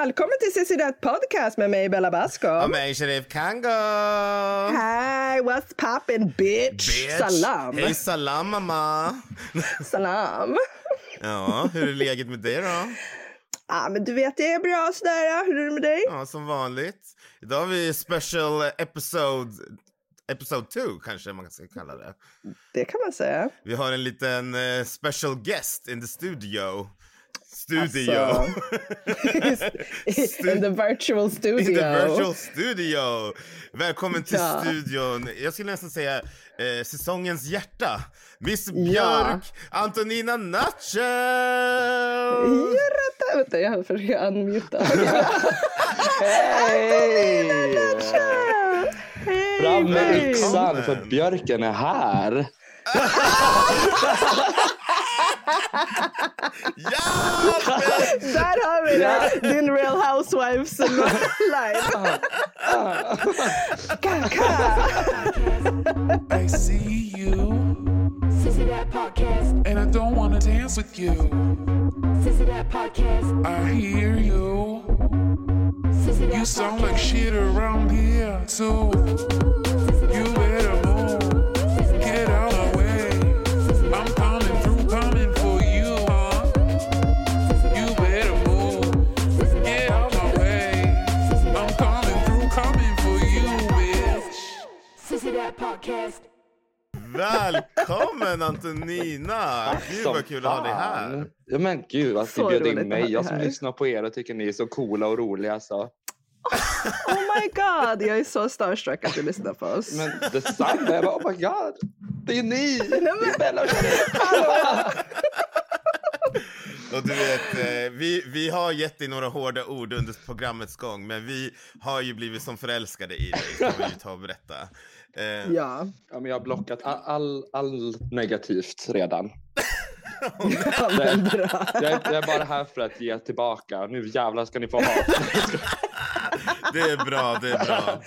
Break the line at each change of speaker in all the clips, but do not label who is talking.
välkommen till Cissi Det Podcast med mig Bella Basco.
Och mig Sharif Kango.
Hi, what's poppin bitch?
Bitch.
Salam.
Hej salam mamma.
Salam.
Ja, hur är läget med dig då?
Ja, men du vet, det är bra sådär. Hur är det med dig?
Ja, som vanligt. Idag har vi special episode, episode 2 kanske man ska kalla det.
Det kan man säga.
Vi har en liten eh, special guest in the studio. Studio.
Alltså, In the virtual studio.
In the virtual studio. Välkommen till
Ja.
studion. Jag skulle nästan säga eh, säsongens hjärta. Miss
Ja.
Björk, Antonina Nacho!
Vänta, vänta, jag försöker unmuta.
Hej!
Hej,
Fram med yxan för björken är här.
Ja!
Där har vi det! Din Real Housewives live. Uh-huh. Uh-huh. Kaka.
I see you,
Sissy that podcast.
and I don't wanna dance with you.
Sissy that podcast.
I hear you.
Sissy that
You sound
podcast.
like shit around here too. You
podcast.
Välkommen Antonina! Gud vad kul att ha dig här.
Ja men gud att ni bjöd in mig. Jag som lyssnar på er och tycker ni är så coola och roliga. Så.
Oh my god, jag är så starstruck att du lyssnar på oss.
Men detsamma. Jag bara oh my god. Det är ni! Det är Bella och Sharif.
Och du vet, eh, vi, vi har gett dig några hårda ord under programmets gång, men vi har ju blivit som förälskade i dig, ska vi ju ta och berätta. Eh,
Ja.
Ja, men jag har blockat all, all, all negativt redan.
men bra.
Jag är, jag är bara här för att ge tillbaka. Nu jävlar ska ni få ha.
Det är bra, det är bra.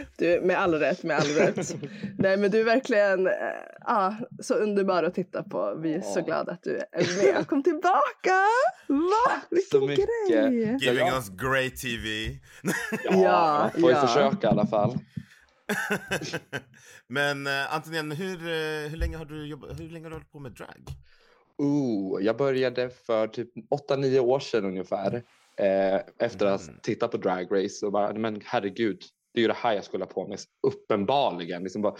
Du, med all rätt, med all rätt. Nej men du är verkligen äh, ah, så underbar att titta på. Vi är så
Ja.
glada att du är med. Kom tillbaka! Va? Vilken
så mycket.
grej!
Giving
Ja.
us great TV.
Ja,
man får ju
ja.
försöka i alla fall.
Men uh, Antonina, hur, eh, hur, länge har du jobbat, hur länge har du hållit på med drag?
Ooh, jag började för typ 8-9 år sedan ungefär. Eh, efter att
Mm.
ha tittat på Drag Race och bara, men herregud, det är ju det här jag skulle ha på mig. Uppenbarligen. Liksom bara,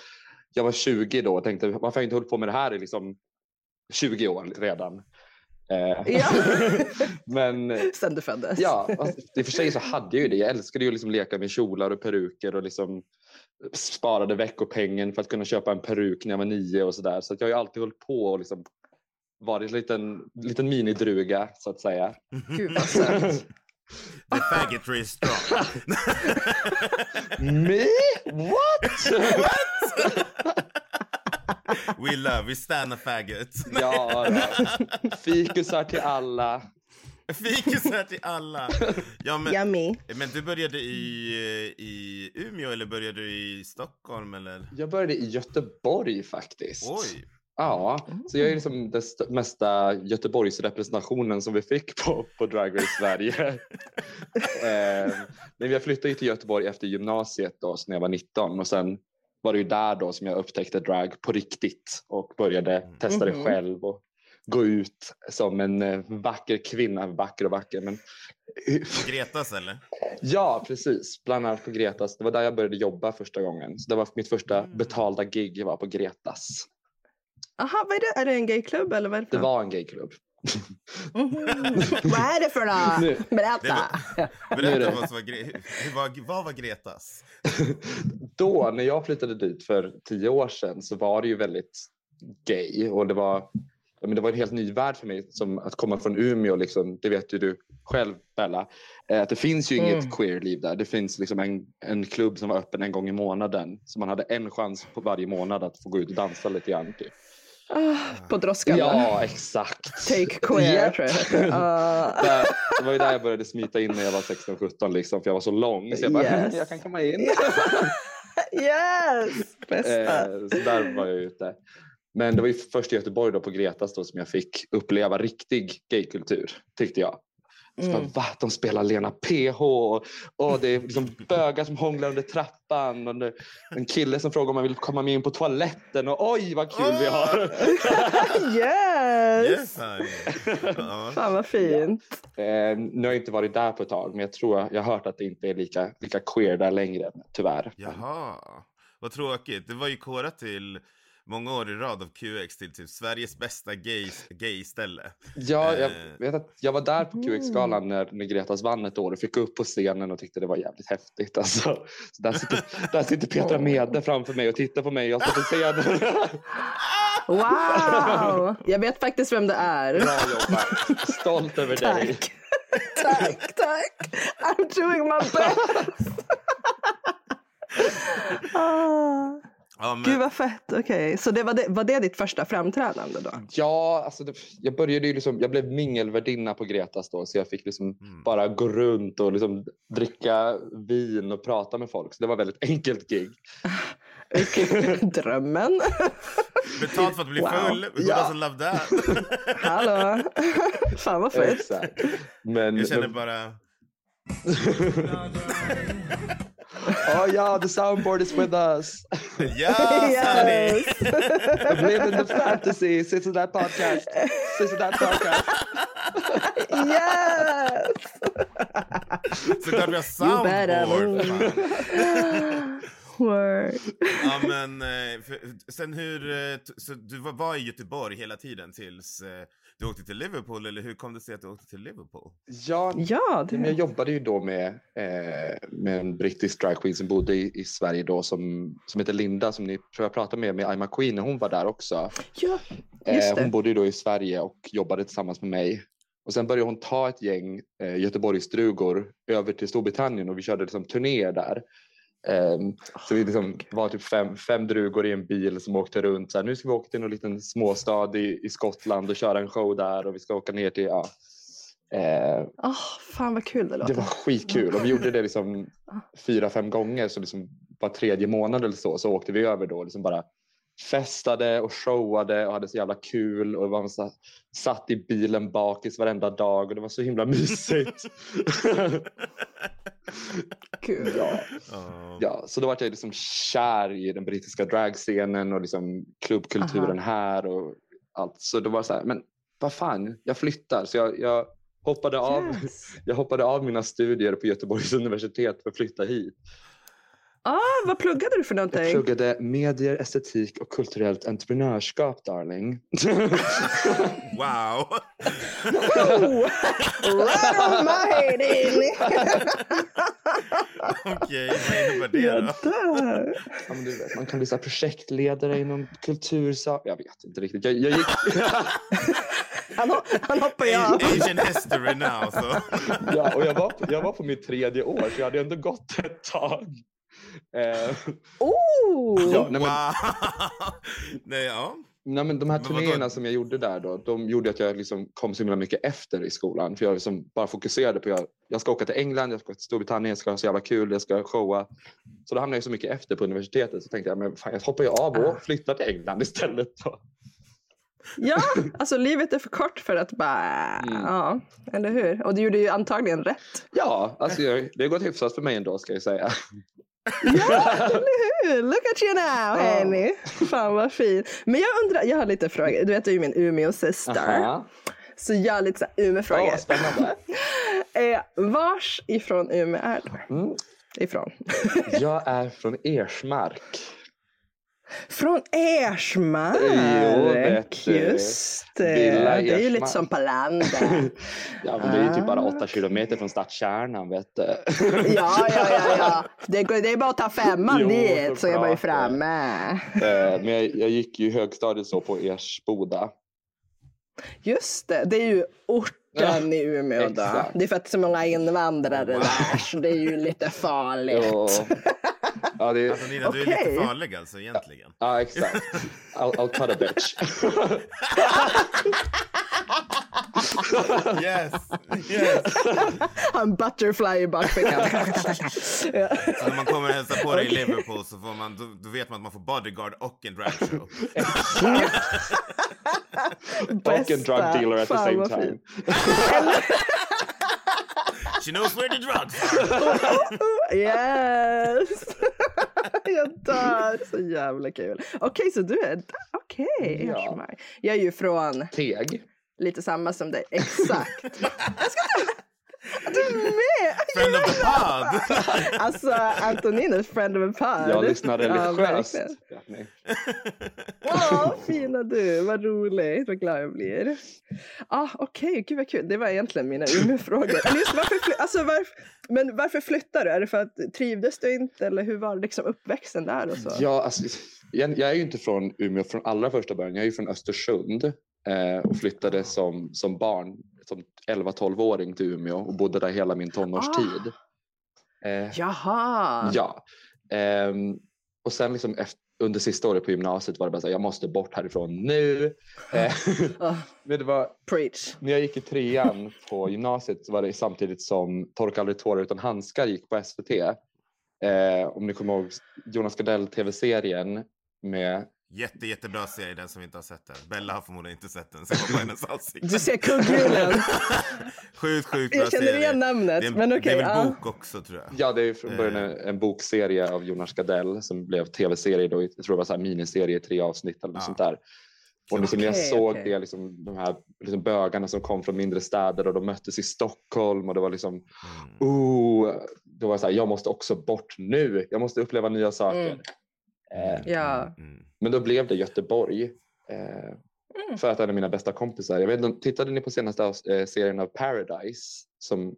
jag var 20 då och tänkte, varför har jag inte hållit på med det här i liksom 20 år redan? Eh,
Ja.
men
Sen du föddes.
ja, fast i och för sig så hade jag ju det. Jag älskade ju att liksom leka med kjolar och peruker och liksom sparade veckopengen för att kunna köpa en peruk när jag var nio och sådär. Så att jag har ju alltid hållit på och liksom varit en liten, liten minidruga så att säga.
Gud vad.
The faggotry is strong.
Me? What?
we love, we stand a faggot.
ja, fikusar till alla.
Fikusar till alla. Ja, men,
Yummy.
men du började i, i Umeå eller började du i Stockholm eller?
Jag började i Göteborg faktiskt.
Oj!
Ja, så jag är liksom den st- mesta Göteborgsrepresentationen som vi fick på, på Drag Race Sverige. eh, men jag flyttade till Göteborg efter gymnasiet då, när jag var 19 och sen var det ju där då som jag upptäckte drag på riktigt och började testa det
Mhm.
själv och gå ut som en eh, vacker kvinna, vacker och vacker. Men,
Gretas eller?
ja, precis. Bland annat på Gretas. Det var där jag började jobba första gången. Så det var mitt första
Mm.
betalda gig var på Gretas.
Aha, vad är det? Är det en gayklubb eller vad är det för
Det var en gayklubb.
Mhm. Vad är det för något? Berätta!
Är
Berätta vad som var, gre- var, vad var Gretas?
Då, när jag flyttade dit för tio år sedan så var det ju väldigt gay och det var, men det var en helt ny värld för mig som att komma från Umeå. Liksom, det vet ju du själv Bella. Eh, Att det finns ju
Mm.
inget queer-liv där. Det finns liksom en, en klubb som var öppen en gång i månaden. Så man hade en chans på varje månad att få gå ut och dansa lite grann. Typ.
Ah, på droskan?
Ja, exakt.
Take queer
Japp.
tror jag heter. Ah.
Där, det var ju där jag började smita in när jag var 16-17 liksom, för jag var så lång. Så jag bara,
Yes.
jag kan komma in.
yes! Bästa.
Eh, så där var jag ute. Men det var ju först i Göteborg då på Gretas då som jag fick uppleva riktig gaykultur, tyckte jag. Så bara, va? De spelar Lena PH och, och det är liksom bögar som hånglar under trappan. Och det, en kille som frågar om man vill komma med in på toaletten. Och oj vad kul vi har!
Yes!
Yes. Ja.
Fan vad fint.
Eh, nu har jag inte varit där på ett tag men jag tror jag har hört att det inte är lika, lika queer där längre tyvärr.
Jaha, vad tråkigt. Det var ju korat till många år i rad av QX till typ Sveriges bästa gay, gay-ställe.
Ja, jag
Eh.
vet att jag var där på QX-galan när, när Gretas vann ett år och fick upp på scenen och tyckte det var jävligt häftigt. Alltså, så där, sitter, där sitter Petra Mede framför mig och tittar på mig och jag står på scenen.
Wow! Jag vet faktiskt vem det är.
Bra jobbat! Stolt över dig.
Tack. tack, tack. I'm doing my best. ah,
Ja, men,
gud vad fett. Okej, så det var, det, var det ditt första framträdande då?
Ja, alltså det, jag började ju liksom, jag blev mingelvärdinna på Gretas då så jag fick liksom
Mm.
bara gå runt och liksom dricka vin och prata med folk. Så det var väldigt enkelt gig.
Drömmen.
betalt för att bli
Wow.
full. Who
Ja.
doesn't love that?
Hallå. Fan vad fett.
Men,
Jag känner bara...
oh ja, the soundboard is with us.
Yes, honey!
Yes.
I'm living the fantasy. Sissy that podcast. Sissy that podcast.
Yes.
Såklart vi har soundboard.
move.
fan.
Word.
Ja, men eh, för, sen hur... eh, t- Så du var, var i Göteborg hela tiden tills eh, du åkte till Liverpool, eller hur kom det sig att du åkte till Liverpool?
Ja,
Ja,
men jag
det...
jobbade ju då med, eh, med en brittisk dragqueen som bodde i, i Sverige då som, som heter Linda som ni tror jag pratade med, med I'm a Queen och hon var där också.
ja, just
Eh,
det.
hon bodde ju då i Sverige och jobbade tillsammans med mig. Och sen började hon ta ett gäng eh, Göteborgsdrugor över till Storbritannien och vi körde liksom turnéer där. Ehm, så vi liksom var typ fem, fem drugor i en bil som åkte runt. Så här, nu ska vi åka till någon liten småstad i, i Skottland och köra en show där och vi ska åka ner till ja, eh,
Åh, fan vad kul det
det
låter.
var skitkul och vi gjorde det liksom fyra, fem gånger. Så liksom var tredje månad eller så, så åkte vi över då och liksom bara festade och showade och hade så jävla kul och man så, satt i bilen bakis varenda dag och det var så himla mysigt.
Kul.
ja,
Ja.
ja, så då var jag liksom kär i den brittiska dragscenen och liksom klubbkulturen här och allt. Så då var det så här, men vad fan, jag flyttar. Så jag, jag hoppade av
Yes.
jag hoppade av mina studier på Göteborgs universitet för att flytta hit.
Ah, vad pluggade du för
Jag
någonting?
pluggade medier, estetik och kulturellt entreprenörskap, darling.
Wow!
Right on my head, Ellie.
Okej, vad innebär det
Jag
då?
ja, men du vet, man kan bli så här projektledare inom kultursak. Jag vet inte riktigt. Jag, jag gick...
Han, han hoppar ju av.
Asian history now, så.
ja, och jag, var på, jag var på mitt tredje år, så jag hade ändå gått ett tag. Eh,
Oh!
ja, nej, men!
Nej, ja.
nej, men de här turnéerna som jag gjorde där då, de gjorde att jag liksom kom så himla mycket efter i skolan. För jag liksom bara fokuserade på jag, jag ska åka till England, jag ska åka till Storbritannien, jag ska ha så jävla kul, jag ska showa. Så då hamnade jag så mycket efter på universitetet så tänkte jag, men fan, jag hoppar ju av
Ah.
och flyttar till England istället. Då.
Ja, alltså livet är för kort för att bara...
Mm.
Ja, eller hur? Och du gjorde ju antagligen rätt.
Ja, alltså det har gått hyfsat för mig ändå ska jag säga.
Ja, eller hur? Look at you now, Henny. Fan vad fin. Men jag undrar, jag har lite frågor. Du vet, du är ju min Umeå-syster. Så jag har lite så här Umeå-frågor.
Ja, spännande.
eh, vars ifrån Umeå är du?
Mm.
Ifrån?
Jag är från Ersmark.
Från Ersmark!
Jo.
Just det.
Lilla
Det är ju lite som på landet.
Ja, men det är ju typ bara
Ah.
åtta kilometer från stadskärnan, vet du.
Ja, ja, ja, ja. Det, går, det är bara att ta femman
Jo,
dit så är man ju framme.
Eh, Men jag, jag gick ju högstadiet så på Ersboda.
Just det, det är ju orten i Umeå då. Det är för att så många invandrare där så det är ju lite farligt.
Ja, det,
Alltså Nina, du är lite farlig alltså egentligen.
ja exakt. I'll, I'll cut a bitch.
Yes! yes.
Han butterfly i bakfickan. ja.
Så när man kommer och hälsar på dig i Liverpool så får man, då, då vet man att man får bodyguard och en dragshow.
Och en drug dealer at the same time.
She knows where the drugs are.
Yes! jag dör. Så jävla kul. Okej, så du är... Okej,
Ja.
Ersmark. Jag är ju från
Teg.
lite samma som dig. Exakt. jag ska inte... Du är med!
Friend of the pod.
Alltså, Antonin är friend of a pod.
Jag lyssnar religiöst. Nej.
Åh, fina du, vad roligt, vad glad jag blir. Ah, Okej, gud vad kul. Det var egentligen mina Umeå-frågor. Men just varför, fly- alltså, varför, men varför flyttar du? Är det för att trivdes du inte eller hur var liksom uppväxten där och så?
Ja, alltså, jag, jag är ju inte från Umeå från allra första början. Jag är ju från Östersund eh, och flyttade som, som barn, som 11-12-åring till Umeå och bodde där hela min tonårstid. Eh,
Jaha!
ja. Ehm, och sen liksom efter, under sista året på gymnasiet var det bara så här, jag måste bort härifrån nu. Eh,
Ah,
men det var,
preach.
när jag gick i trean på gymnasiet så var det samtidigt som Torka aldrig tårar utan handskar gick på SVT. Eh, om ni kommer ihåg Jonas Gardell tv-serien med
Jätte, jättebra serie, den som inte har sett den. Bella har förmodligen inte sett den, så jag på hennes ansikte.
Du ser kugghjulen.
Sjukt, sjukt bra
Jag känner
serie.
igen namnet,
det är, en-
men
Det
okej.
är väl
ja.
bok också, tror jag.
Ja, det är från början en, en bokserie av Jonas Gardell som blev tv-serie. Då, jag tror det var så här miniserie i tre avsnitt eller något
Ja.
sånt där. Och liksom när jag såg
okej.
det, liksom, de här liksom bögarna som kom från mindre städer och de möttes i Stockholm och det var liksom,
Mm.
oh, då var jag så här, jag måste också bort nu. Jag måste uppleva nya saker.
Mm.
Eh,
Ja.
Mm.
Men då blev det Göteborg. Eh,
Mm.
För att en av mina bästa kompisar, jag vet inte, tittade ni på senaste eh, serien av Paradise som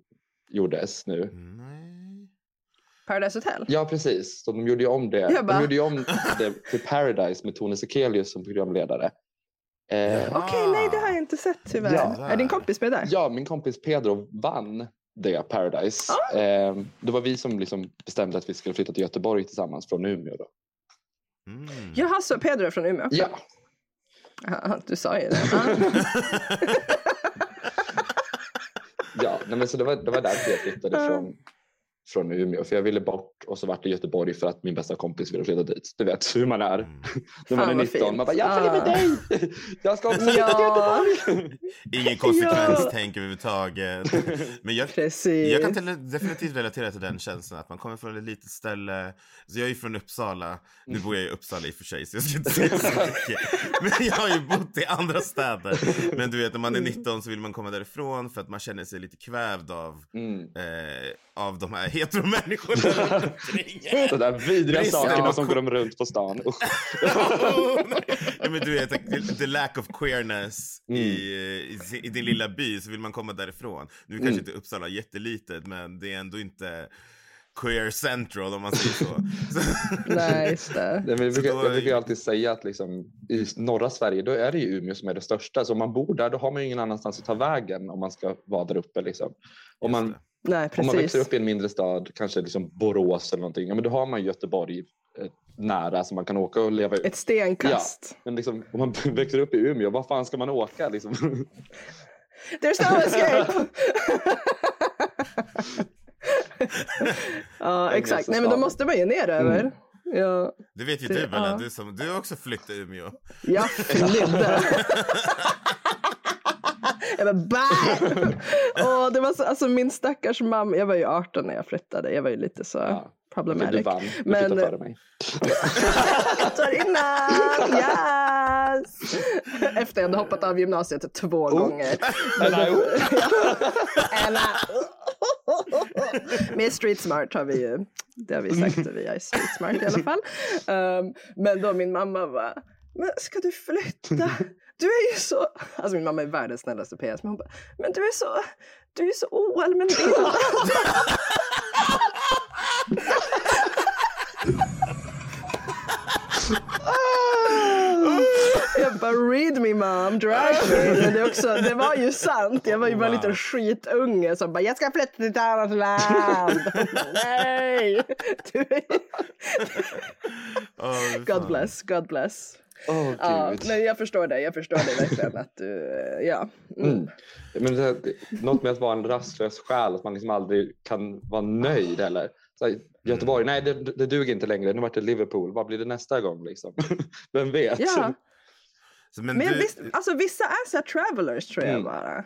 gjordes nu?
Nej.
Paradise Hotel?
Ja, precis. Så de gjorde ju om det.
Bara-
De gjorde ju om det till Paradise med Tone Sekelius som programledare. Eh,
Okej, nej det har jag inte sett tyvärr.
Ja.
Är din kompis med där?
ja, min kompis Pedro vann det Paradise. Eh, det var vi som liksom bestämde att vi skulle flytta till Göteborg tillsammans från Umeå. Då.
Mm.
Jaha, så Pedro är från Umeå?
Ja,
Ja, du sa ju det. Ja.
ja nej, men så det var, det var därför jag flyttade från, från Umeå. För jag ville bort och så vart det Göteborg för att min bästa kompis ville flytta dit. Du vet hur man är.
Mm.
När man
Fan,
är
vad
19.
fint.
Man bara, jag följer med
Ah.
dig! Jag ska också flytta
Ja.
till Göteborg!
Ingen konsekvenstänk överhuvudtaget. Men jag,
Precis.
jag kan till, definitivt relatera till den känslan att man kommer från ett litet ställe. Så jag är ju från Uppsala. Nu bor jag i Uppsala i och för sig så jag ska inte säga så mycket. Men jag har ju bott i andra städer. Men du vet när man är 19 så vill man komma därifrån för att man känner sig lite kvävd av,
Mm.
eh, av de här heteromänniskorna runt omkring.
De där vidriga sakerna som går de runt på stan.
Ja, men du vet, the lack of queerness
Mm.
i, i, i din lilla by så vill man komma därifrån. Nu kanske
Mm.
inte Uppsala är jättelitet men det är ändå inte queer central om man säger så. så
Nej, just det.
Nej, men jag, brukar, jag brukar ju alltid säga att liksom, i norra Sverige då är det ju Umeå som är det största. Så om man bor där då har man ju ingen annanstans att ta vägen om man ska vara där uppe. Liksom. Om, man,
Nej,
om man växer
precis.
upp i en mindre stad, kanske liksom Borås eller någonting, ja, men då har man Göteborg eh, nära så man kan åka och leva ut.
Ett stenkast.
Men liksom, om man växer upp i Umeå, var fan ska man åka? Liksom?
There's no escape! ja, exakt. Nej, men då måste man ju ner över.
Mm.
Ja,
Det vet ju du Bella,
ja.
du, som, du har också flyttat till Umeå.
jag flydde. Jag bara bye! Och det var så, alltså min stackars mamma, jag var ju 18 när jag flyttade, jag var ju lite så
Ja. Okej, du
problematic.
vann, du
Men-
flyttade före mig.
Jag tar innan! Yes! Efter jag hade hoppat av gymnasiet två
Oh.
gånger.
Eller, jo.
Ella. Med street smart har vi ju, det har vi sagt att vi är street smart i alla fall. Um, men då min mamma var, men ska du flytta? Du är ju så, alltså min mamma är världens snällaste PS, men hon bara, men du är så, du är så oallmänbildad. Jag bara read me mom, drag me. Men det, också, det var ju sant. Jag var ju bara en liten skitunge som bara jag ska flytta till ett annat land. Nej! Du är... God bless, God bless.
Åh,
Ja, men jag förstår dig, jag förstår dig verkligen att du, eh, ja. Mm.
Mm. Men det, något med att vara en rastlös själ, att man liksom aldrig kan vara nöjd heller. Så här, Göteborg, nej det, det duger inte längre, nu vart det Liverpool, vad blir det nästa gång liksom? Vem vet?
Ja,
Så, men
men
du,
visst, alltså vissa är så travelers tror jag
Mm.
bara.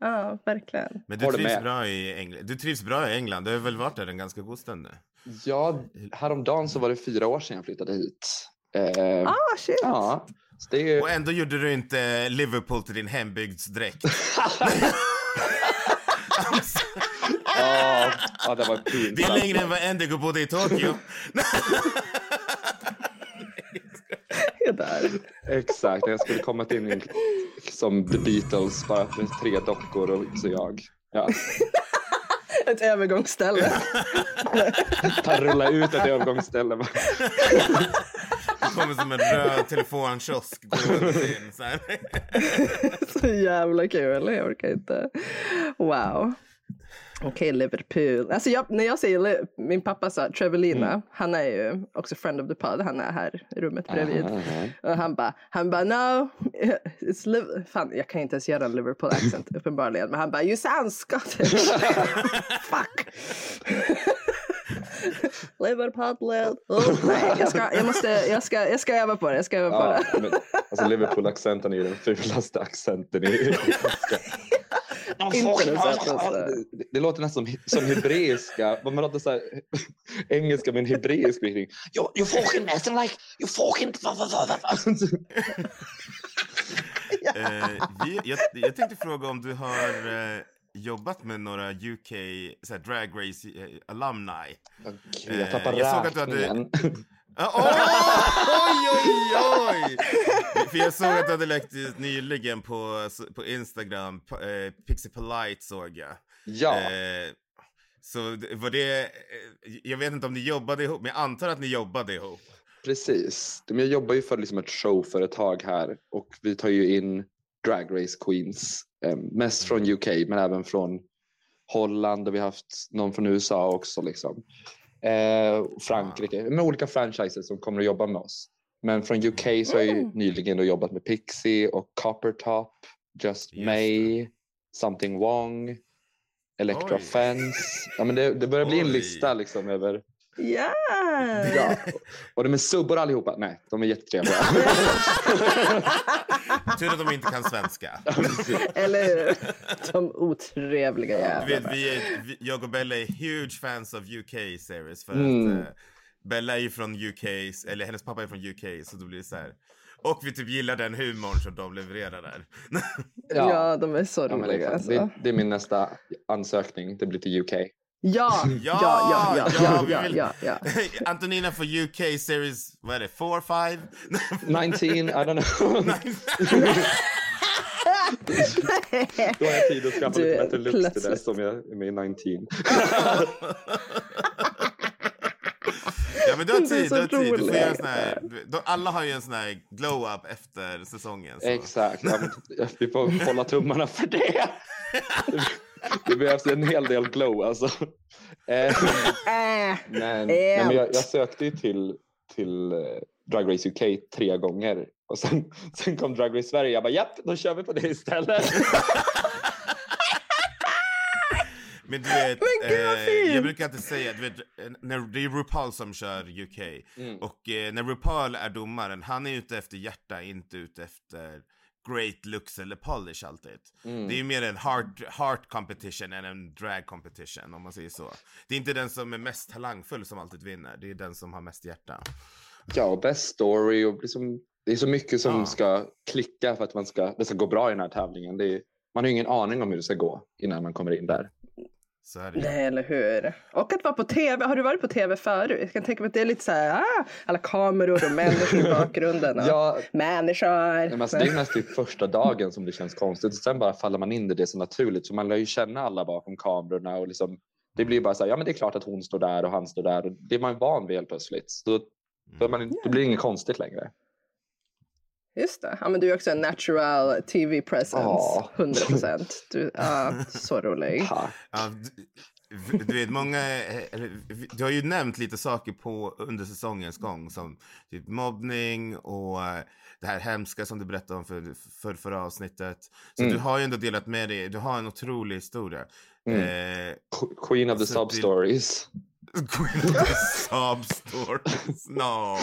Ja, verkligen.
Men du trivs bra i England. Du trivs bra i England. Du har väl varit där en ganska god stund nu?
Ja, häromdagen så var det fyra år sedan jag flyttade hit. Eh,
Ah, shit!
Ja, så det är
Och ändå gjorde du inte Liverpool till din hembygdsdräkt.
Ja, ja, det var
Det är
pinsamt.
längre än vad Endigo bodde i Tokyo.
Det där.
Exakt, jag skulle kommit in som The Beatles bara med tre dockor och så jag. Ja.
Ett övergångsställe.
Ta rulla ut ett övergångsställe.
Det kommer som en röd telefonkiosk in. Så här.
Så jävla kul. Jag orkar inte. Wow. Okej, Liverpool. Alltså jag, när jag säger min pappa sa Trevelina, han är ju också friend of the pod, han är här i rummet bredvid.
Aha.
Och han bara, han bara no, it's Liv- Fan, jag kan inte ens göra en Liverpool accent uppenbarligen. Men han bara, you sound Scottish. Fuck. Liverpool, Liv- oh, nej, jag ska, jag måste, jag ska, jag ska öva på det, jag ska öva på
Ja,
det.
men, alltså Liverpool-accenten är ju den fulaste accenten i
Inte
det, låter nästan som, som hebreiska. Man låter så här, engelska med en hebreisk. You, you fucking nästan like, you fucking...
Eh, vi, jag, jag tänkte fråga om du har eh, jobbat med några UK så här, drag race eh, alumni.
Okej, jag tappar
Eh, jag såg att du hade- Ah, oj, oj, oj! För jag såg att du hade lagt ut nyligen på, på Instagram, eh, Pixie Polite såg jag.
Ja,
Eh, så var det, eh, jag vet inte om ni jobbade ihop, men jag antar att ni jobbade ihop.
precis. Jag jobbar ju för liksom ett showföretag här och vi tar ju in drag race queens. Eh, mest från UK men även från Holland och vi har haft någon från USA också. Liksom. Eh, Frankrike, med olika franchises som kommer att jobba med oss. Men från UK så har jag
Mm.
nyligen jobbat med Pixie och Coppertop, Just
Just
May, Something Wrong, Electra
Oj.
Fence. Ja, men det, det börjar bli en
Oj.
lista liksom över
Ja!
Ja, och de är subbor allihopa. Nej, de är jättetrevliga.
Tur att de inte kan svenska.
Eller hur? De otrevliga jävlarna.
vi vi, jag och Bella är huge fans av UK series för
Mm.
att eh, Bella är ju från UK, eller hennes pappa är från UK så då blir det så här. Och vi typ gillar den humorn som de levererar där.
Ja, de är så
Ja,
roliga.
är,
Alltså.
det, det är min nästa ansökning. Det blir till UK.
Ja, ja,
Ja,
ja, ja,
ja,
ja,
vi
ja,
vill-
ja, ja.
Antonina för UK series, vad är det, 4, 5?
19, I don't know. Då har jag tid att skaffa
Du,
lite bättre looks till dess om jag är med i 19.
Ja men du har
Det är
tid, du har tid. Du får göra en sån här, alla har ju en sån här glow-up efter säsongen. Så.
Exakt. Ja, men vi får hålla tummarna för det. Det behövs en hel del glow alltså. Eh, Men, nej, men jag, jag sökte ju till, till eh, Drag Race UK tre gånger och sen, sen kom Drag Race Sverige. Jag bara japp, då kör vi på det istället.
Men du vet,
Men
eh, jag brukar inte säga, du vet, eh, när, det är RuPaul som kör UK.
Mm.
Och eh, när RuPaul är domaren, han är ute efter hjärta, inte ute efter great looks eller polish alltid.
Mm.
Det är ju mer en heart, heart competition än en drag competition om man säger så. Det är inte den som är mest talangfull som alltid vinner, det är den som har mest hjärta.
Ja, och best story och liksom, det är så mycket som
Ja.
ska klicka för att man ska, det ska gå bra i den här tävlingen. Är, man har ju ingen aning om hur det ska gå innan man kommer in där.
Så är det ju.
nej, eller hur? Och att vara på tv. Har du varit på tv förut? Jag kan tänka mig att det är lite så här, ah, alla kameror och människor i bakgrunden. Och
Ja,
Människor.
men alltså, det är mest typ första dagen som det känns konstigt. Sen bara faller man in i det så naturligt. Så man lär ju känna alla bakom kamerorna. Och liksom, det blir bara så här, ja men det är klart att hon står där och han står där. Och det är man van vid helt plötsligt. Så är man, då blir det inget konstigt längre.
Just det. Ja, men du är också en natural tv presence.
Ja.
100 procent. Du, ja, så rolig.
Ja, du, du vet, många, eller, du har ju nämnt lite saker på under säsongens gång som typ mobbning och eh, det här hemska som du berättade om för, för förra avsnittet. Så
Mm.
du har ju ändå delat med dig, du har en otrolig historia.
Mm.
Eh,
Queen of the
Så på sob stories. No.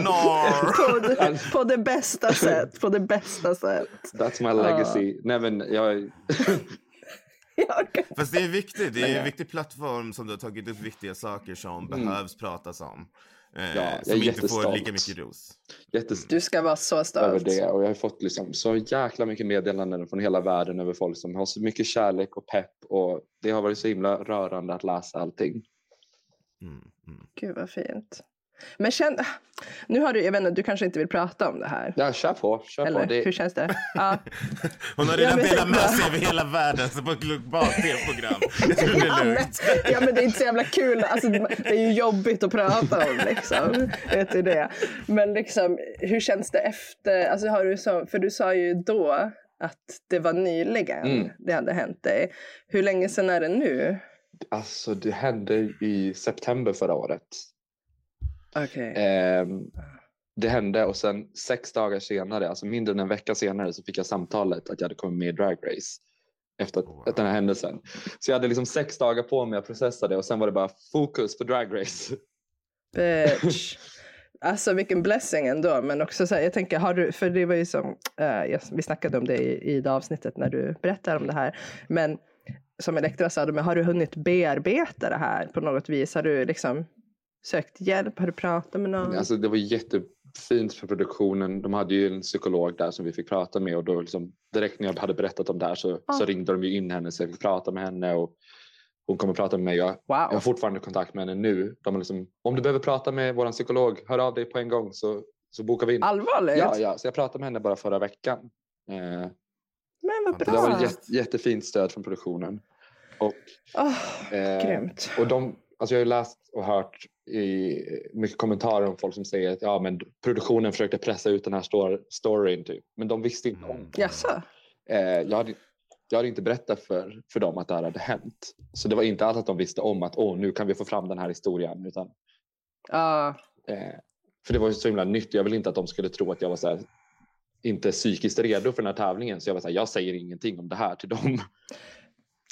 no.
På det, på det bästa sätt. På det bästa sätt.
That's my legacy. Nej men jag.
Fast det är viktigt. Det är en viktig plattform som du har tagit upp viktiga saker som behövs pratas om. Eh,
Mm. jag är
som inte får lika mycket ros.
jättestolt
Du ska vara så
över
stolt.
det och jag har fått liksom så jäkla mycket meddelanden från hela världen över folk som har så mycket kärlek och pepp och det har varit så himla rörande att läsa allting.
Mm, mm.
Gud vad fint. Men känn, nu har du, jag vet inte, du kanske inte vill prata om det här.
Ja, kör på, kör
Eller
på. Det,
hur känns det? Ja.
Hon har redan delat med sig över hela världen så på ett globalt tv-program.
Ja,
är
men, ja men det är inte så jävla kul. Alltså, det är ju jobbigt att prata om liksom. Vet du det? Men liksom, hur känns det efter? Alltså, har du så, för du sa ju då att det var nyligen
Mm.
det hade hänt dig. Hur länge sedan är det nu?
alltså, det hände i september förra året.
Okej.
Ehm, det hände och sen sex dagar senare, alltså mindre än en vecka senare, så fick jag samtalet att jag hade kommit med i Drag Race efter att,
Wow.
att den här händelsen. Så jag hade liksom sex dagar på mig att processa det och sen var det bara fokus på Drag Race.
Bitch. Alltså vilken blessing ändå. Men också så här, jag tänker, har du, för det var ju som, eh, yes, vi snackade om det i, i det avsnittet när du berättar om det här. Men som Elektra sa, men har du hunnit bearbeta det här på något vis? Har du liksom sökt hjälp? Har du pratat med någon?
Alltså, det var jättefint för produktionen. De hade ju en psykolog där som vi fick prata med och då liksom, direkt när jag hade berättat om det här så,
Ah.
så ringde de ju in henne så jag fick prata med henne och hon kommer prata med mig. Jag, jag har
wow.
fortfarande kontakt med henne nu. De har liksom, om du behöver prata med vår psykolog, hör av dig på en gång så, så bokar vi in.
Allvarligt?
Ja, ja, så jag pratade med henne bara förra veckan. Eh,
Men vad
så
det var
bra.
ett jätte, jättefint stöd från produktionen. Och,
Åh,
eh,
grymt.
och de, alltså jag har ju läst och hört i mycket kommentarer om folk som säger att ja, men produktionen försökte pressa ut den här stor, storyn. Typ. Men de visste inte om
Mm.
det.
Jaså?
Eh, jag, hade, jag hade inte berättat för, för dem att det här hade hänt. Så det var inte alls att de visste om att åh, nu kan vi få fram den här historien. Utan,
Ja.
eh, för det var ju så himla nytt. Jag ville inte att de skulle tro att jag var så här, inte psykiskt redo för den här tävlingen. Så jag var så här, jag säger ingenting om det här till dem.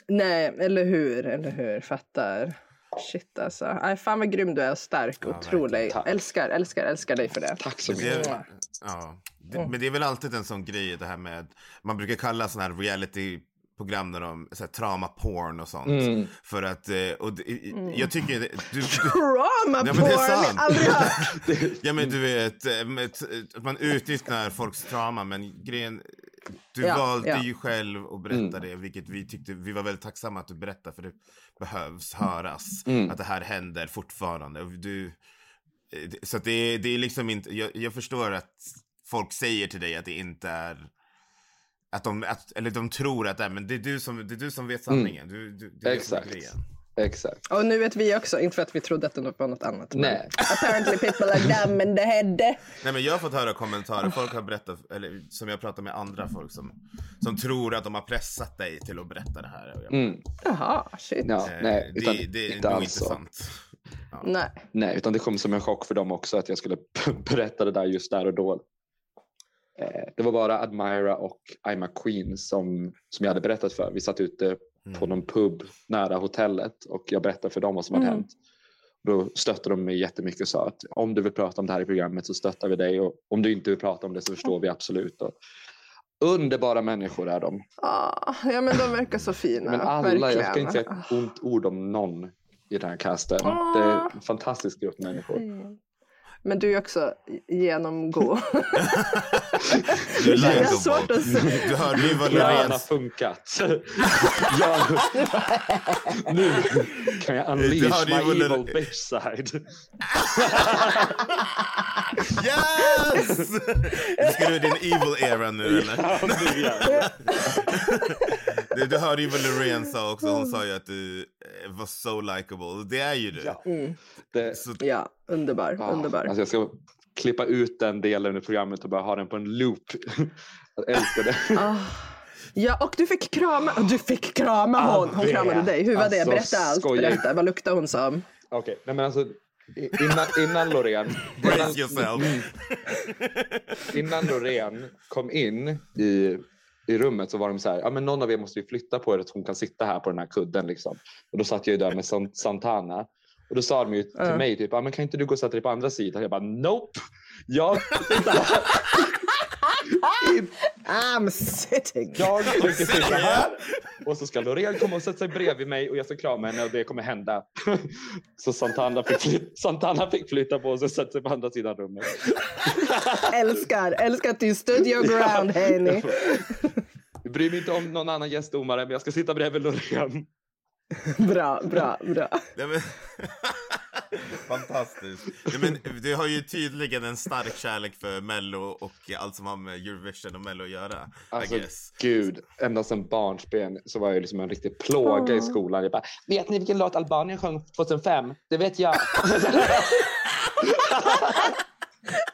Nej, eller hur? Eller hur? Fattar. Shit alltså. Aj, fan vad grym du är och stark.
Ja.
Tack.
Älskar, älskar, älskar dig för det.
Tack så mycket.
det, ja, det, men det är väl alltid en sån grej det här med, man brukar kalla såna här reality-program när de, så här, trauma porn och sånt.
Mm.
För att, eh, och det, jag tycker, du, du,
Trauma
Ja, men det är
Jag har
sant.
aldrig hört.
ja men du vet, eh, man utnyttjar folks trauma men grejen, du
Ja,
valde
ja.
ju själv att berätta
Mm.
det, vilket vi tyckte, vi var väldigt tacksamma att du berättade för det behövs höras,
Mm.
att det här händer fortfarande. Du, eh, så det, det är liksom inte, jag, jag förstår att folk säger till dig att det inte är att de, att, eller de tror att det är, men det är du som, det är du som vet sanningen. Du, du, det är det som är
Exakt.
grejen.
Exakt.
Och nu vet vi också, inte för att vi trodde att det var något annat.
Nej.
Apparently people are dumb they had det.
Nej men jag har fått höra kommentarer, folk har berättat, eller som jag pratar med andra folk som, som tror att de har pressat dig till att berätta det här. Jag,
Mm.
Jaha, shit.
Ja,
eh,
nej,
det,
utan,
det är
inte
nog
alls
inte sant.
Nej.
Nej, utan det kom som en chock för dem också att jag skulle berätta det där just där och då. Eh, Det var bara Admira och I'm a Queen som, som jag hade berättat för. Vi satt ute på
Mm.
någon pub nära hotellet och jag berättade för dem vad som hade
Mm.
hänt. Då stöttade de mig jättemycket och sa att om du vill prata om det här i programmet så stöttar vi dig och om du inte vill prata om det så förstår vi absolut. Och underbara människor är de.
Ah, ja men de verkar så fina.
Men alla, jag ska
verkligen.
inte säga ett ont ord om någon i den här casten.
Ah.
Det är en fantastisk grupp människor.
Men du är också genomgå.
Du är
Det är svårt att säga.
Du hörde ju vad
Planen har funkat. jag, nu kan jag unleash my evil bitch side.
Yes! Ska du din evil era nu eller?
Ja, nu
Du, du hörde ju vad Loreen sa också, hon sa ju att du eh, var so likable. Det är ju du.
Ja.
Mm.
Det,
Så,
Ja, underbar.
ah,
underbar.
Alltså jag ska klippa ut den delen i programmet och bara ha den på en loop. Jag älskar det.
Ah. Ja, och du fick krama. Du fick krama
Ah,
hon. Hon
det.
kramade dig. Hur var det?
Alltså,
Berätta allt. Berätta. Vad luktade hon som?
Okej, nej men alltså innan, innan Loreen innan,
brace yourself.
innan Loreen kom in i i rummet så var de så här, ja men någon av er måste ju flytta på er att hon kan sitta här på den här kudden liksom. Och då satt jag ju där med San- Santana. Och då sa de ju till mig typ, ja men kan inte du gå och sätta dig på andra sidan? Jag bara, nope! Jag sitter här.
I'm sitting.
Jag tänker sitta här och så ska Loreen komma och sätta sig bredvid mig och jag ska krama henne och det kommer hända. Så Santana fick, fly- Santana fick flytta på sig och sätta sig på andra sidan rummet.
älskar, älskar att du stood your ground, Henny.
Jag bryr mig inte om någon annan gästdomare men jag ska sitta bredvid Loreen.
Bra, bra, bra.
Fantastiskt. Nej, men du har ju tydligen en stark kärlek för Mello och allt som har med Eurovision och Mello att göra.
Alltså
I
gud, ända sedan barnsben så var jag liksom en riktig plåga i
Åh.
skolan. Jag bara, vet ni vilken låt Albanien sjöng 2005? Det vet jag.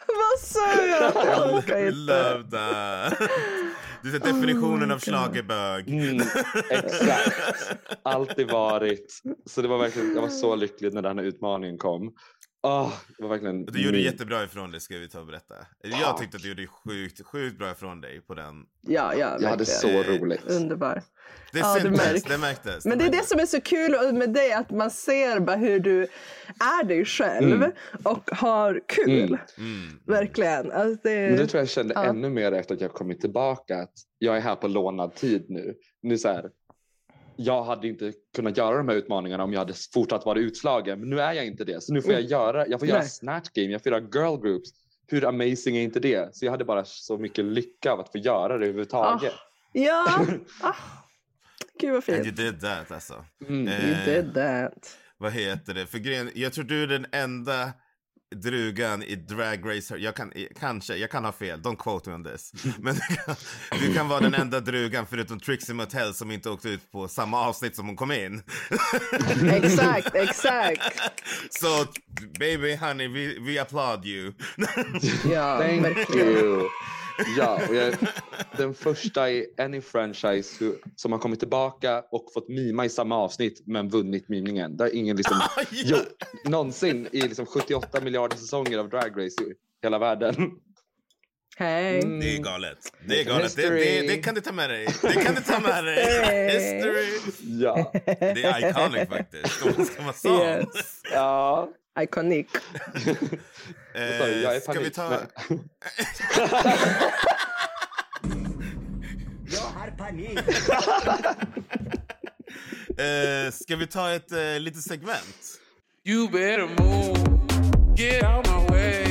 Vad sa jag?
Love that. Du är definitionen av schlagerbög.
Mm, exakt. Alltid varit. Så det var verkligen, jag var så lycklig när den här utmaningen kom. Åh, det var verkligen...
Du gjorde
min-
jättebra ifrån dig ska vi ta och berätta. Jag
Tack.
tyckte att du gjorde sjukt, sjukt bra ifrån dig på den.
Ja, ja,
Jag hade så roligt.
Underbar.
Det
Ja, det
syntes,
märks.
det märktes.
Men det är det som är så kul med dig, att man ser bara hur du är dig själv
Mm.
och har kul.
Mm.
Mm.
Verkligen. Alltså det...
Men det tror jag jag kände
Ja.
ännu mer efter att jag kommit tillbaka. Att jag är här på lånad tid nu. nu så här, jag hade inte kunnat göra de här utmaningarna om jag hade fortsatt vara utslagen. Men nu är jag inte det. Så nu får jag göra, jag får göra
Nej.
snatch game, jag får göra girl groups. Hur amazing är inte det? Så jag hade bara så mycket lycka av att få göra det överhuvudtaget.
Ja, ah. gud vad
And you
fint.
did that alltså.
Mm.
Eh,
You did that.
Vad heter det? För grejen, jag tror du är den enda drugan i Drag Race. Jag kan, kanske, jag kan ha fel, don't quote me on this. Men du kan, du kan vara den enda drugan förutom Trixie Mattel som inte åkte ut på samma avsnitt som hon kom in.
Exakt, exakt.
Så baby honey, we, we applaud you.
Ja,
Thank you. Ja, och jag är den första i any franchise who, som har kommit tillbaka och fått mima i samma avsnitt men vunnit mimningen. Det har ingen liksom
Ja.
gjort någonsin i liksom 78 miljarder säsonger av Drag Race i hela världen.
Hej.
Mm.
Det är galet. Det är galet. Det, det, det kan du ta med dig. Det kan du ta med dig. History.
Ja.
Det är iconic faktiskt. Om man ska sån.
Yes.
ja.
Iconic.
Jag
Eh, ska vi
panik.
ta...
Nej.
Eh, ska vi ta ett eh, litet segment?
You better move. Get out my way.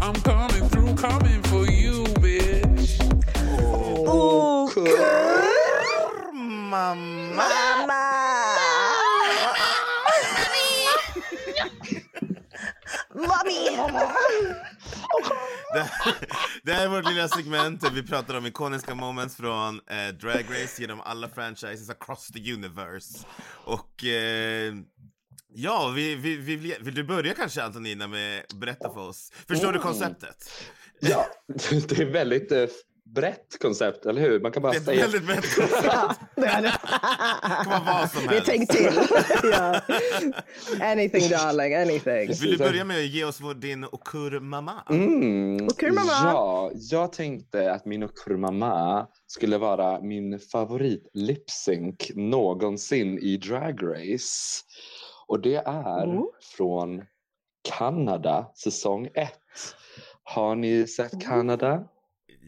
I'm coming through, coming for you, bitch.
Oh,
Mamma! Det, det här är vårt lilla segment där vi pratar om ikoniska moments från eh, Drag Race genom alla franchises across the universe. Och eh, ja, vi, vi, vi, vill, vill du börja kanske Antonina med berätta för oss? Förstår du konceptet?
ja, det är väldigt eh, brett koncept, eller hur? Man kan bara
Det är ett
säga
väldigt brett koncept.
Ja, det är det.
Kan vara vad som
Vi
helst.
tänkt till. ja. Anything darling, anything.
Vill du börja med att ge oss vår, din okur mamma?
Mm,
Okurmama.
Ja, jag tänkte att min Okurmama skulle vara min favorit lipsync någonsin i Drag Race. Och det är
Mm.
från Kanada, säsong 1. Har ni sett Kanada?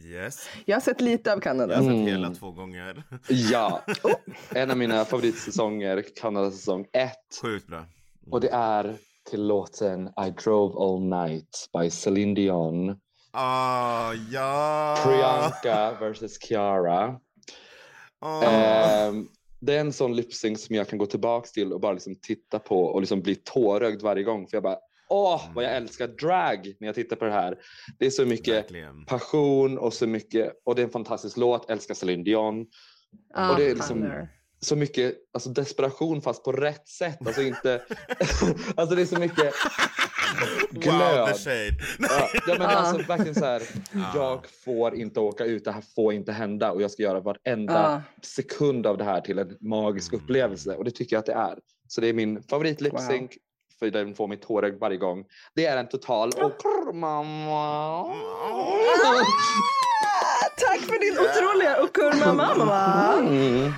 Yes.
Jag har sett lite av
Jag
Kanada.
har sett
Mm.
hela två gånger.
Ja, en av mina favoritsäsonger, Kanada säsong 1.
Sjukt bra.
Och det är till låten I drove all night by Celine Dion.
Ah, ja!
Priyanka versus Kiara.
Ah.
Ehm, det är en sån lipsync som jag kan gå tillbaka till och bara liksom titta på och liksom bli tårögd varje gång. För jag bara, åh vad jag älskar drag när jag tittar på det här. Det är så mycket
Verkligen.
passion och så mycket, och det är en fantastisk låt, älskar Celine Dion.
Ah,
och det är liksom-. Så mycket alltså desperation fast på rätt sätt. Alltså inte, alltså det är så mycket
Wow,
glöd.
the shade.
Ja, ja, men
Ja.
alltså verkligen så här,
Ja.
jag får inte åka ut, det här får inte hända och jag ska göra varenda
Ah,
sekund av det här till en magisk
Mm.
upplevelse och det tycker jag att det är. Så det är min favorit lip sync för den får mig tårögd varje gång. Det är en total och mamma.
Tack för din otroliga okurma mamma.
Mm.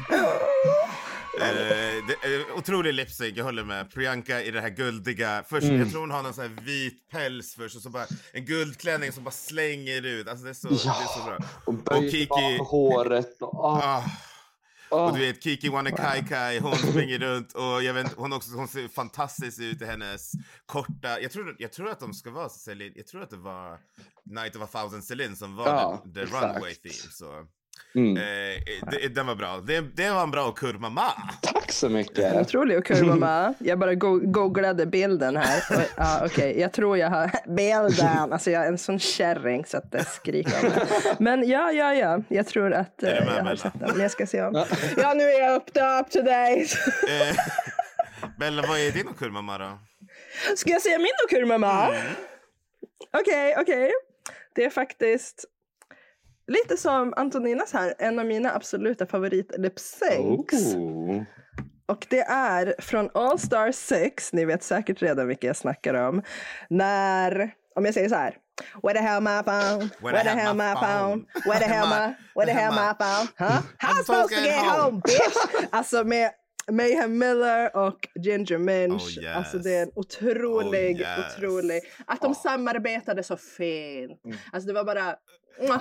Eh, det, otrolig lipsync, jag håller med. Priyanka i det här guldiga. Först,
Mm.
Jag tror hon har någon sån här vit päls först och så bara en guldklänning som bara slänger ut. Alltså det är så, det är så bra.
Och böjer
Kiki-
håret. Och, ah,
Ah. Och du vet Kiki Wanna Kai Kai, hon springer runt och jag vet, hon, också, hon ser fantastisk ut i hennes korta, jag tror, jag tror att de ska vara Celine, jag tror att det var Night of a thousand Celine som var
Ja,
the, the runway theme. Så.
Mm.
Eh, det, den var bra, det, det var en bra kurmamma.
Tack så mycket.
otrolig okurma mamma. Jag bara go- googlade bilden här. Ja, okej, jag tror jag har bilden. Alltså jag är en sån kärring så att det skriker om det. Men ja, ja, ja. Jag tror att eh, jag har
Bella?
sett den. Men jag ska se om. Ja, nu är jag up to, up to date.
Eh, Bella, vad är din kurmamma då?
Ska jag säga min okurmamma? Okej, okej. Det är faktiskt lite som Antoninas här, en av mina absoluta favorit lip-syncs.
Oh.
Och det är från All Star 6, ni vet säkert redan vilka jag snackar om. När, om jag säger så här. Where the hell my phone? Where the hell my phone? Where the hell my, where the hell my phone? Huh? How I'm supposed to get home bitch? Alltså med Mayhem Miller och Ginger Minch.
Oh, yes.
Alltså det är en otrolig,
Oh, yes.
otrolig. Att de samarbetade så fint. Alltså det var bara...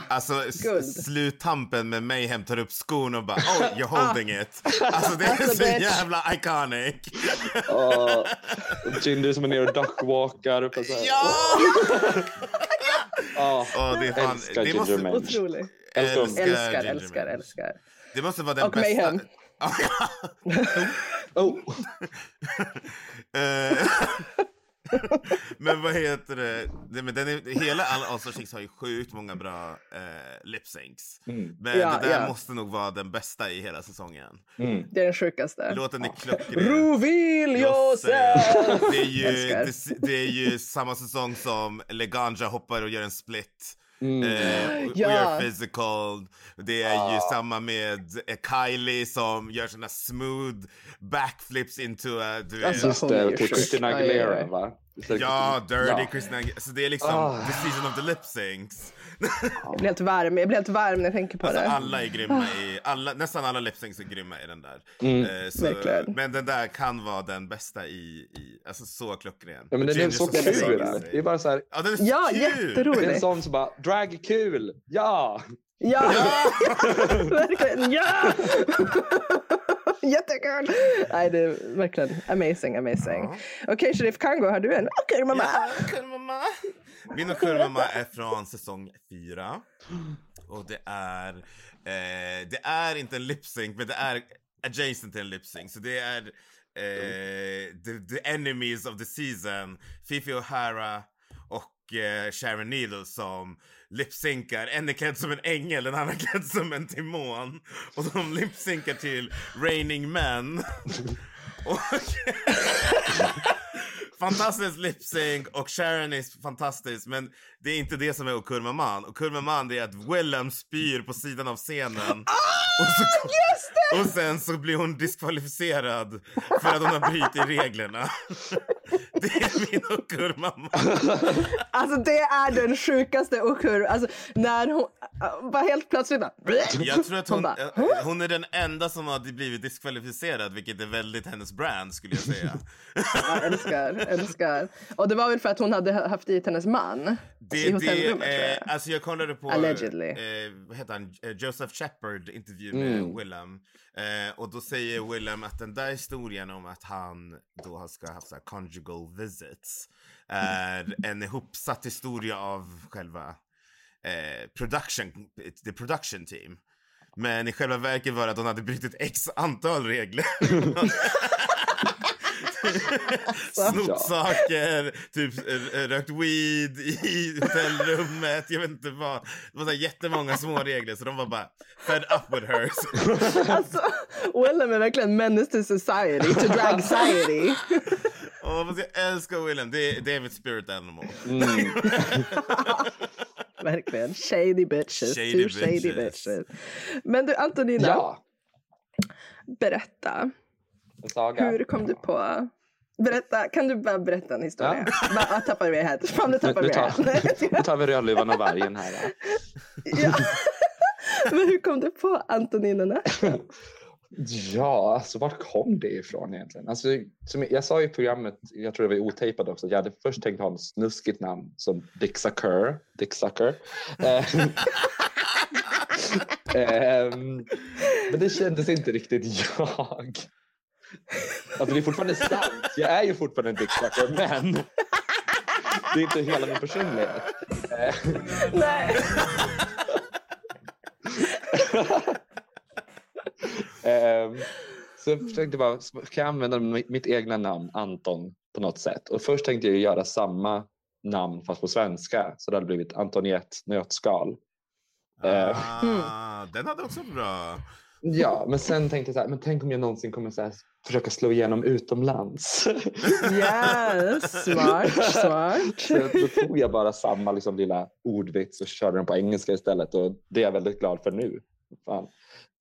Alltså
Guld.
sluttampen med Mayhem tar upp skon och bara oh you're holding it. Alltså det är
Alltså,
så
bitch.
jävla iconic.
Ah, och Ginger som är nere och duckwalkar. på så här.
Ja!
Ah,
Åh, det är fan,
Älskar
det måste,
Ginger Minch.
Otrolig.
Älskar
Älskar, älskar, älskar.
Det måste vara den
Och
bästa.
Mayhem.
Oh.
Eh, men vad heter det? men den är, hela All All Star 6 har ju sjukt många bra eh, lip syncs.
Mm.
Men
Ja,
det där
ja.
måste nog vara den bästa i hela säsongen.
Mm.
Det är den sjukaste.
Låten är klockren.
Reveal yourself!
Det är, ju, det, det är ju samma säsong som Leganja hoppar och gör en split.
Mm.
Eh,
Ja.
och gör physical. Det är ju samma med eh, Kylie som gör såna smooth backflips into a... Du vet,
Alltså,
Just
hon är
det. Christina Aguilera va?
Ja, Dirty
Ja.
Christina Aguilera. Så det är liksom
Ah.
the season of the lip syncs.
Jag blir helt varm, jag blir helt varm när jag tänker på
Alltså
det.
alla är grymma i, alla, nästan alla lip syncs är grymma i den där.
Mm.
Eh, så,
Verkligen.
men den där kan vara den bästa i, i alltså så klockren.
Ja, men den är så kul. Det är bara så här,
Ja, den är så
Ja,
kul!
det är en
jätterolig.
sån som bara, drag är kul, ja!
Ja, verkligen. Ja! Jättekul! Nej, det är verkligen amazing, amazing. Okej, Sheriff Kango, har du en? Okej, mamma.
Ja, kurmamma. Min och kurmamma är från säsong fyra. Och det är, eh, det är inte en lip sync, men det är adjacent till en lip sync. Så det är eh, the, the enemies of the season, Fifi O'Hara och eh, Sharon Needle som lipsynkar. En är klädd som en ängel, den andra klädd som en timon. Och de lipsynkar till Raining Men. och Fantastisk lipsync och Sharon är fantastisk men det är inte det som är Okurmaman. Okurmaman det är att Willem spyr på sidan av scenen. och, så, och sen så blir hon diskvalificerad för att hon har brutit reglerna. det är min Okurmaman.
Alltså det är den sjukaste okur. Alltså när hon bara helt plötsligt bara...
Jag tror att hon,
bara,
eh, hon är den enda som har blivit diskvalificerad vilket är väldigt hennes brand skulle jag säga.
Ja, älskar, älskar. Och det var väl för att hon hade haft dit hennes man i
Det, det,
hotellrummet tror
eh,
jag.
alltså jag kollade på
Allegedly.
Eh, vad heter han? Eh, Joseph Shepard intervju med
Mm.
Willem. Eh, och då säger Willem att den där historien om att han då ska ha haft så här conjugal visits är en ihopsatt historia av själva eh, production, the production team. Men i själva verket var det att hon hade brutit x antal regler. Snott saker, typ eh, rökt weed i hotellrummet, jag vet inte vad. Det var så här jättemånga små regler så de var bara fed up with her.
Alltså, Willem är verkligen menace to society, to drag society.
Åh, fast jag älskar Willem, det är, det är mitt spirit animal.
Mm.
verkligen. Shady bitches.
Shady
Two shady
bitches.
bitches. Men du Antonina,
Ja,
berätta.
Saga.
Hur kom du på... Berätta, kan du bara berätta en historia? Bara, jag tappar mig här. Fan,
Nu, tar,
här.
nu tar vi Rödluvan och vargen här.
ja. Men hur kom du på Antoninerna?
Ja, alltså vart kom det ifrån egentligen? Alltså, som jag sa i programmet, jag tror det var otejpat också, jag hade först tänkt ha en snuskigt namn som Dick Sucker. Dick Sucker. Ehm, ehm, men det kändes inte riktigt jag. Alltså det är fortfarande sant, jag är ju fortfarande en Dick Sucker, men det är inte hela min personlighet.
Nej.
Ehm, så jag försökte bara, kan jag använda mitt, egna namn Anton på något sätt? Och först tänkte jag göra samma namn fast på svenska. Så det hade blivit Antoniette Nötskal.
Ah, den hade också bra.
Ja, men sen tänkte jag så här, men tänk om jag någonsin kommer så här, försöka slå igenom utomlands.
Yes, smart, smart.
så då tog jag bara samma liksom, lilla ordvits och körde den på engelska istället. Och det är jag väldigt glad för nu. Fan.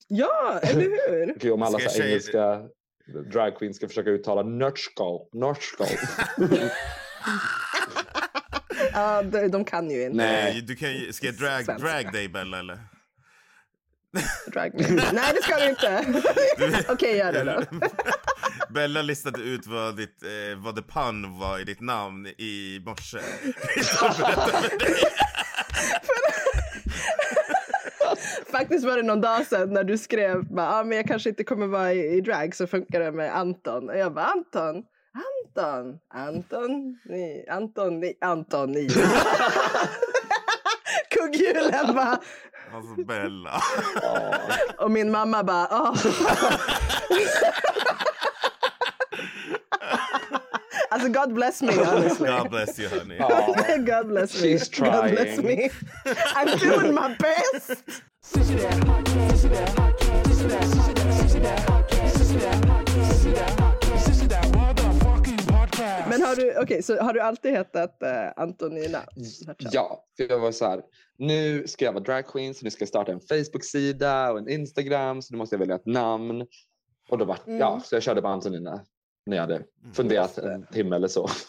Ja, eller hur?
Gud, om alla så här engelska drag queens ska försöka uttala nötskal. Nötskal.
Ja, de, de kan ju inte
Nej.
Du kan, ju- ska jag drag, drag dig Bella eller?
Drag me. Nej, det ska du inte. Okej, gör det då.
Bella listade ut vad, ditt, eh, vad the pun var i ditt namn i morse.
Faktiskt var det någon dag sedan när du skrev bara, ah, men jag kanske inte kommer vara i, i drag så funkar det med Anton. Och jag bara Anton, Anton, Anton, ni, Anton, ni, Anton, ni. Kugghjulen bara.
Alltså Bella.
Och min mamma bara, ah. Alltså God bless me honestly.
God bless you honey.
Ja.
God bless me.
She's
God bless
trying.
me. I'm doing my best. Men har du, okej, så har du alltid hetat uh, Antonina?
Ja, för jag var så här. Nu ska jag vara drag queen så nu ska jag starta en Facebook-sida och en Instagram så nu måste jag välja ett namn. Och då var,
Mm.
ja, så jag körde bara Antonina när jag hade funderat en timme eller så.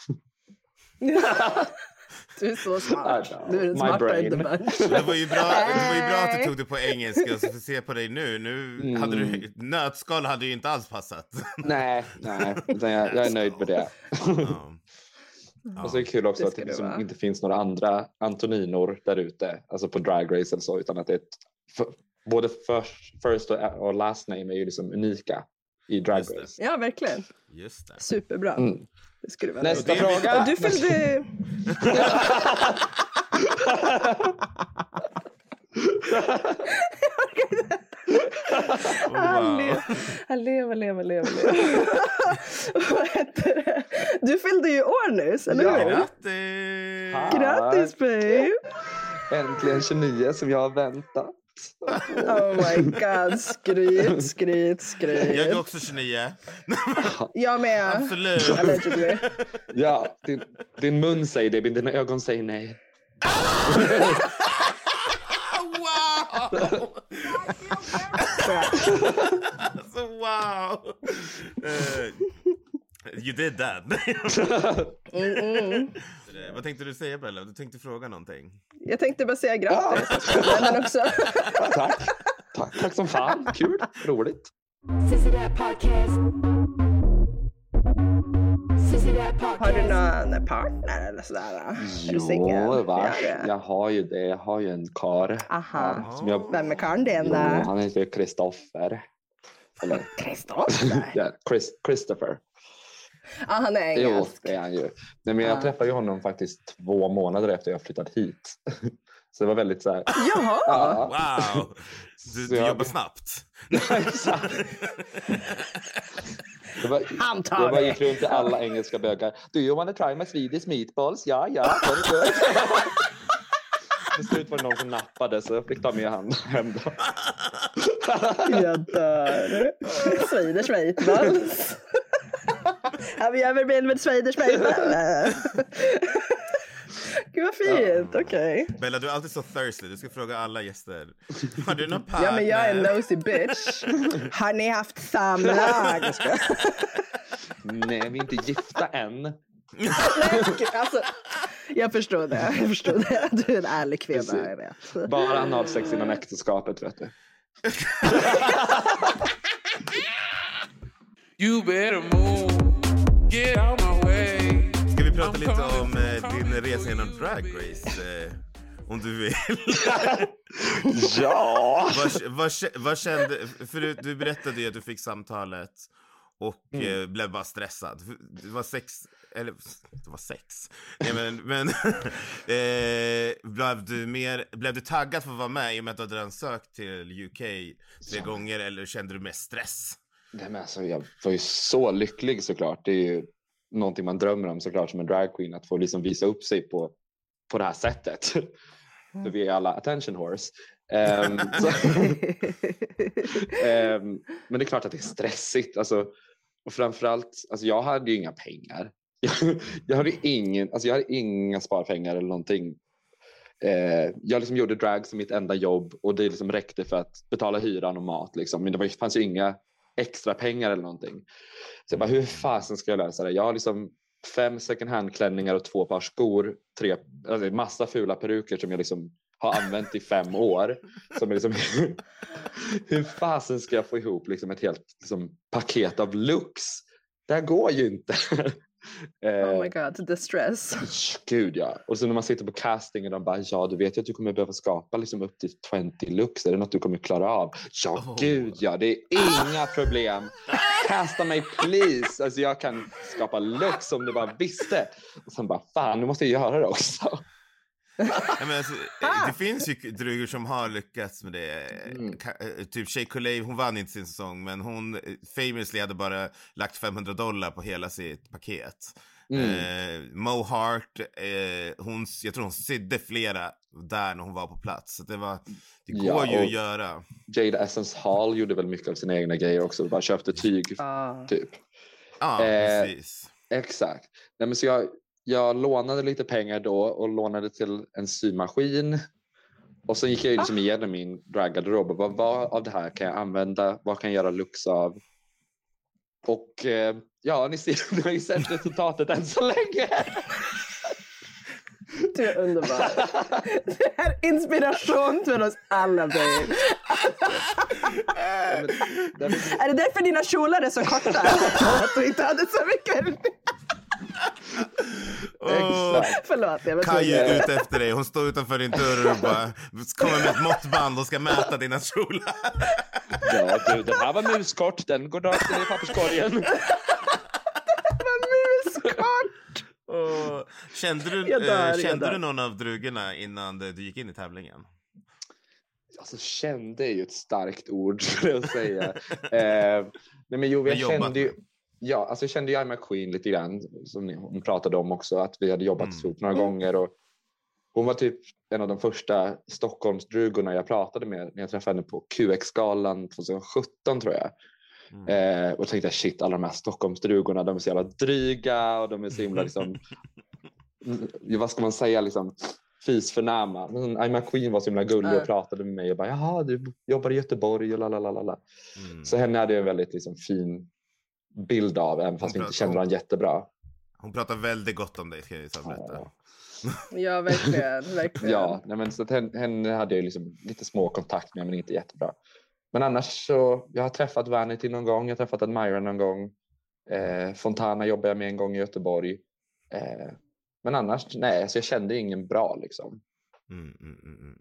Du är så smart. Du är den
My
smarta in the
brain.
bunch.
Det var, ju bra, det var ju bra att du tog det på engelska så får se på dig nu. nu
Mm.
hade du, nötskal hade ju inte alls passat.
nej, nej, jag, jag är nöjd med det.
Ja.
Och så är det kul också
Det
att det liksom inte finns några andra Antoninor där ute, alltså på Drag Race eller så, utan att det är ett, för, både first, first och, last name är ju liksom unika i Drag
Just det.
Race.
Ja, verkligen.
Just det.
Superbra.
Mm.
Det skulle vara
Nästa
det
fråga.
Och du fyllde... Han
Wow.
lever, han lever, lever, lever. lever. Vad heter det? Du fyllde ju år nyss, eller
Ja.
hur?
Grattis!
Grattis babe!
Äntligen 29 som jag har väntat.
Oh my god, skryt, skryt,
Jag är
skryt.
också 29.
Jag med.
Absolut.
Allegedly.
Ja, din, din mun säger det, men dina ögon säger nej.
Wow! alltså wow! Eh, you did that.
Mm, mm.
Eh, Vad tänkte du säga Bella? Du tänkte fråga någonting?
Jag tänkte bara säga grattis. Men också...
Tack. Tack, tack som fan. Kul, roligt.
Har du någon partner eller sådär?
Jo, va?
Ja.
Jag har ju det. Jag har ju en karl.
Aha.
Ja, som jag,
Vem är karln din
jo, han heter Kristoffer. Eller
Kristoffer?
ja, Chris, Christopher.
Ja, han är
Jo,
engelsk.
det är han ju. Nej, men jag
Ah.
träffade ju honom faktiskt två månader efter jag flyttat hit. Så det var väldigt så här...
Jaha!
Ja,
Wow! Du, du
jag-
jobbar snabbt.
var,
Han
jag
tar
bara
det.
gick runt till alla engelska bögar. Do you wanna try my Swedish meatballs? Ja, ja. Till slut var det någon som nappade så jag fick ta med han hem då.
Jag dör. Swedish meatballs. Have you ever been with Swedish meatballs? Gud vad fint, okej.
Bella, du är alltid så thirsty. Du ska fråga alla gäster. Har du någon partner?
Ja men jag är en nosy bitch. Har ni haft samlag?
Nej, vi är inte gifta än.
Nej, alltså, Jag förstår det. Jag förstår det. Du är en ärlig kvinna,
Precis.
jag vet.
Bara analsex innan äktenskapet vet du.
You better move.
Ska vi prata lite om eh, din resa genom Drag Race? Eh, om du vill.
Ja!
vad, vad, vad kände... För du, du berättade ju att du fick samtalet och
Mm.
eh, blev bara stressad. Det var sex... Eller det var sex. Nej, men men eh, blev, du mer, blev du taggad för att vara med i och med att du hade sökt till UK tre
Ja.
gånger eller kände du mer stress?
Nej, men alltså, jag var ju så lycklig såklart. Det är ju någonting man drömmer om såklart som en dragqueen att få liksom visa upp sig på, på det här sättet. För vi är alla attention horse. Ehm, så, ehm, men det är klart att det är stressigt. Alltså, och framförallt, alltså, jag hade ju inga pengar. Jag, jag, hade ingen, alltså, jag hade inga sparpengar eller någonting. Eh, jag liksom gjorde drag som mitt enda jobb och det liksom räckte för att betala hyran och mat. Liksom. Men det var, fanns ju inga extra pengar eller någonting. Så jag bara, hur fasen ska jag lösa det? Jag har liksom fem second hand-klänningar och två par skor, tre, alltså massa fula peruker som jag liksom har använt i fem år. Som är liksom, hur fasen ska jag få ihop liksom ett helt liksom, paket av looks? Det här går ju inte. Eh,
Oh my god, the stress.
Gud ja. Och så när man sitter på casting och de bara ja du vet ju att du kommer behöva skapa liksom upp till 20 looks. Är det något du kommer klara av? Ja
Oh.
gud ja, det är inga problem. Casta mig please. Alltså jag kan skapa looks om du bara visste. Och sen bara fan nu måste jag göra det också.
Ja, men alltså, eh, det finns ju drugor som har lyckats med det.
Mm.
Eh, Typ Shea Coulee, hon vann inte sin säsong men hon eh, famously hade bara lagt 500 dollar på hela sitt paket.
Mm.
Eh, Mo Hart, eh, hon, jag tror hon sydde flera där när hon var på plats. Så det, var, det går
Ja,
ju att göra.
Jade Essence Hall gjorde väl mycket av sina egna grejer också. Bara köpte tyg
Ah.
typ.
Ja,
Eh,
precis.
Exakt. Nej, men så jag, jag lånade lite pengar då och lånade till en symaskin. Och sen gick jag liksom igenom min draggarderob och vad, vad av det här kan jag använda? Vad kan jag göra looks av? Och eh, ja, ni ser, ni har ju sett resultatet än så länge.
Du är underbar. Det här är inspiration till oss alla,
men-
Är det därför dina kjolar är så korta? Att du inte hade så mycket?
Exakt.
Förlåt, jag
Kaj är ute efter dig. Hon står utanför din dörr och bara kommer med ett måttband och ska mäta dina kjolar.
Ja, du, den här var muskort. Den går rakt ner i papperskorgen.
Muskort!
Och, kände du,
dör,
eh, kände du någon av drugorna innan du gick in i tävlingen?
Alltså kände är ju ett starkt ord skulle jag säga. eh, nej men jo, jag kände ju,
med.
Ja, alltså jag kände ju I McQueen lite grann som hon pratade om också att vi hade jobbat
Mm.
ihop några gånger och hon var typ en av de första Stockholmsdrugorna jag pratade med när jag träffade henne på QX-galan 2017 tror jag.
Mm.
Eh, och tänkte shit alla de här Stockholmsdrugorna de är så jävla dryga och de är så himla liksom, mm, vad ska man säga liksom fisförnäma. Men I McQueen var så himla gullig och pratade med mig och bara jaha du jobbar i Göteborg och lalalala.
Mm.
Så henne hade jag en väldigt liksom, fin bild av även fast vi inte kände varandra jättebra.
Hon pratar väldigt gott om dig, ska jag berätta.
Ja.
Verkligen. verkligen.
Ja, nej, men så att henne, henne hade jag liksom lite små kontakt med men inte jättebra. Men annars så, jag har träffat Vanity någon gång, jag har träffat Admira någon gång. Eh, Fontana jobbade jag med en gång i Göteborg. Eh, men annars, nej, så jag kände ingen bra liksom.
Mm, mm, mm, mm.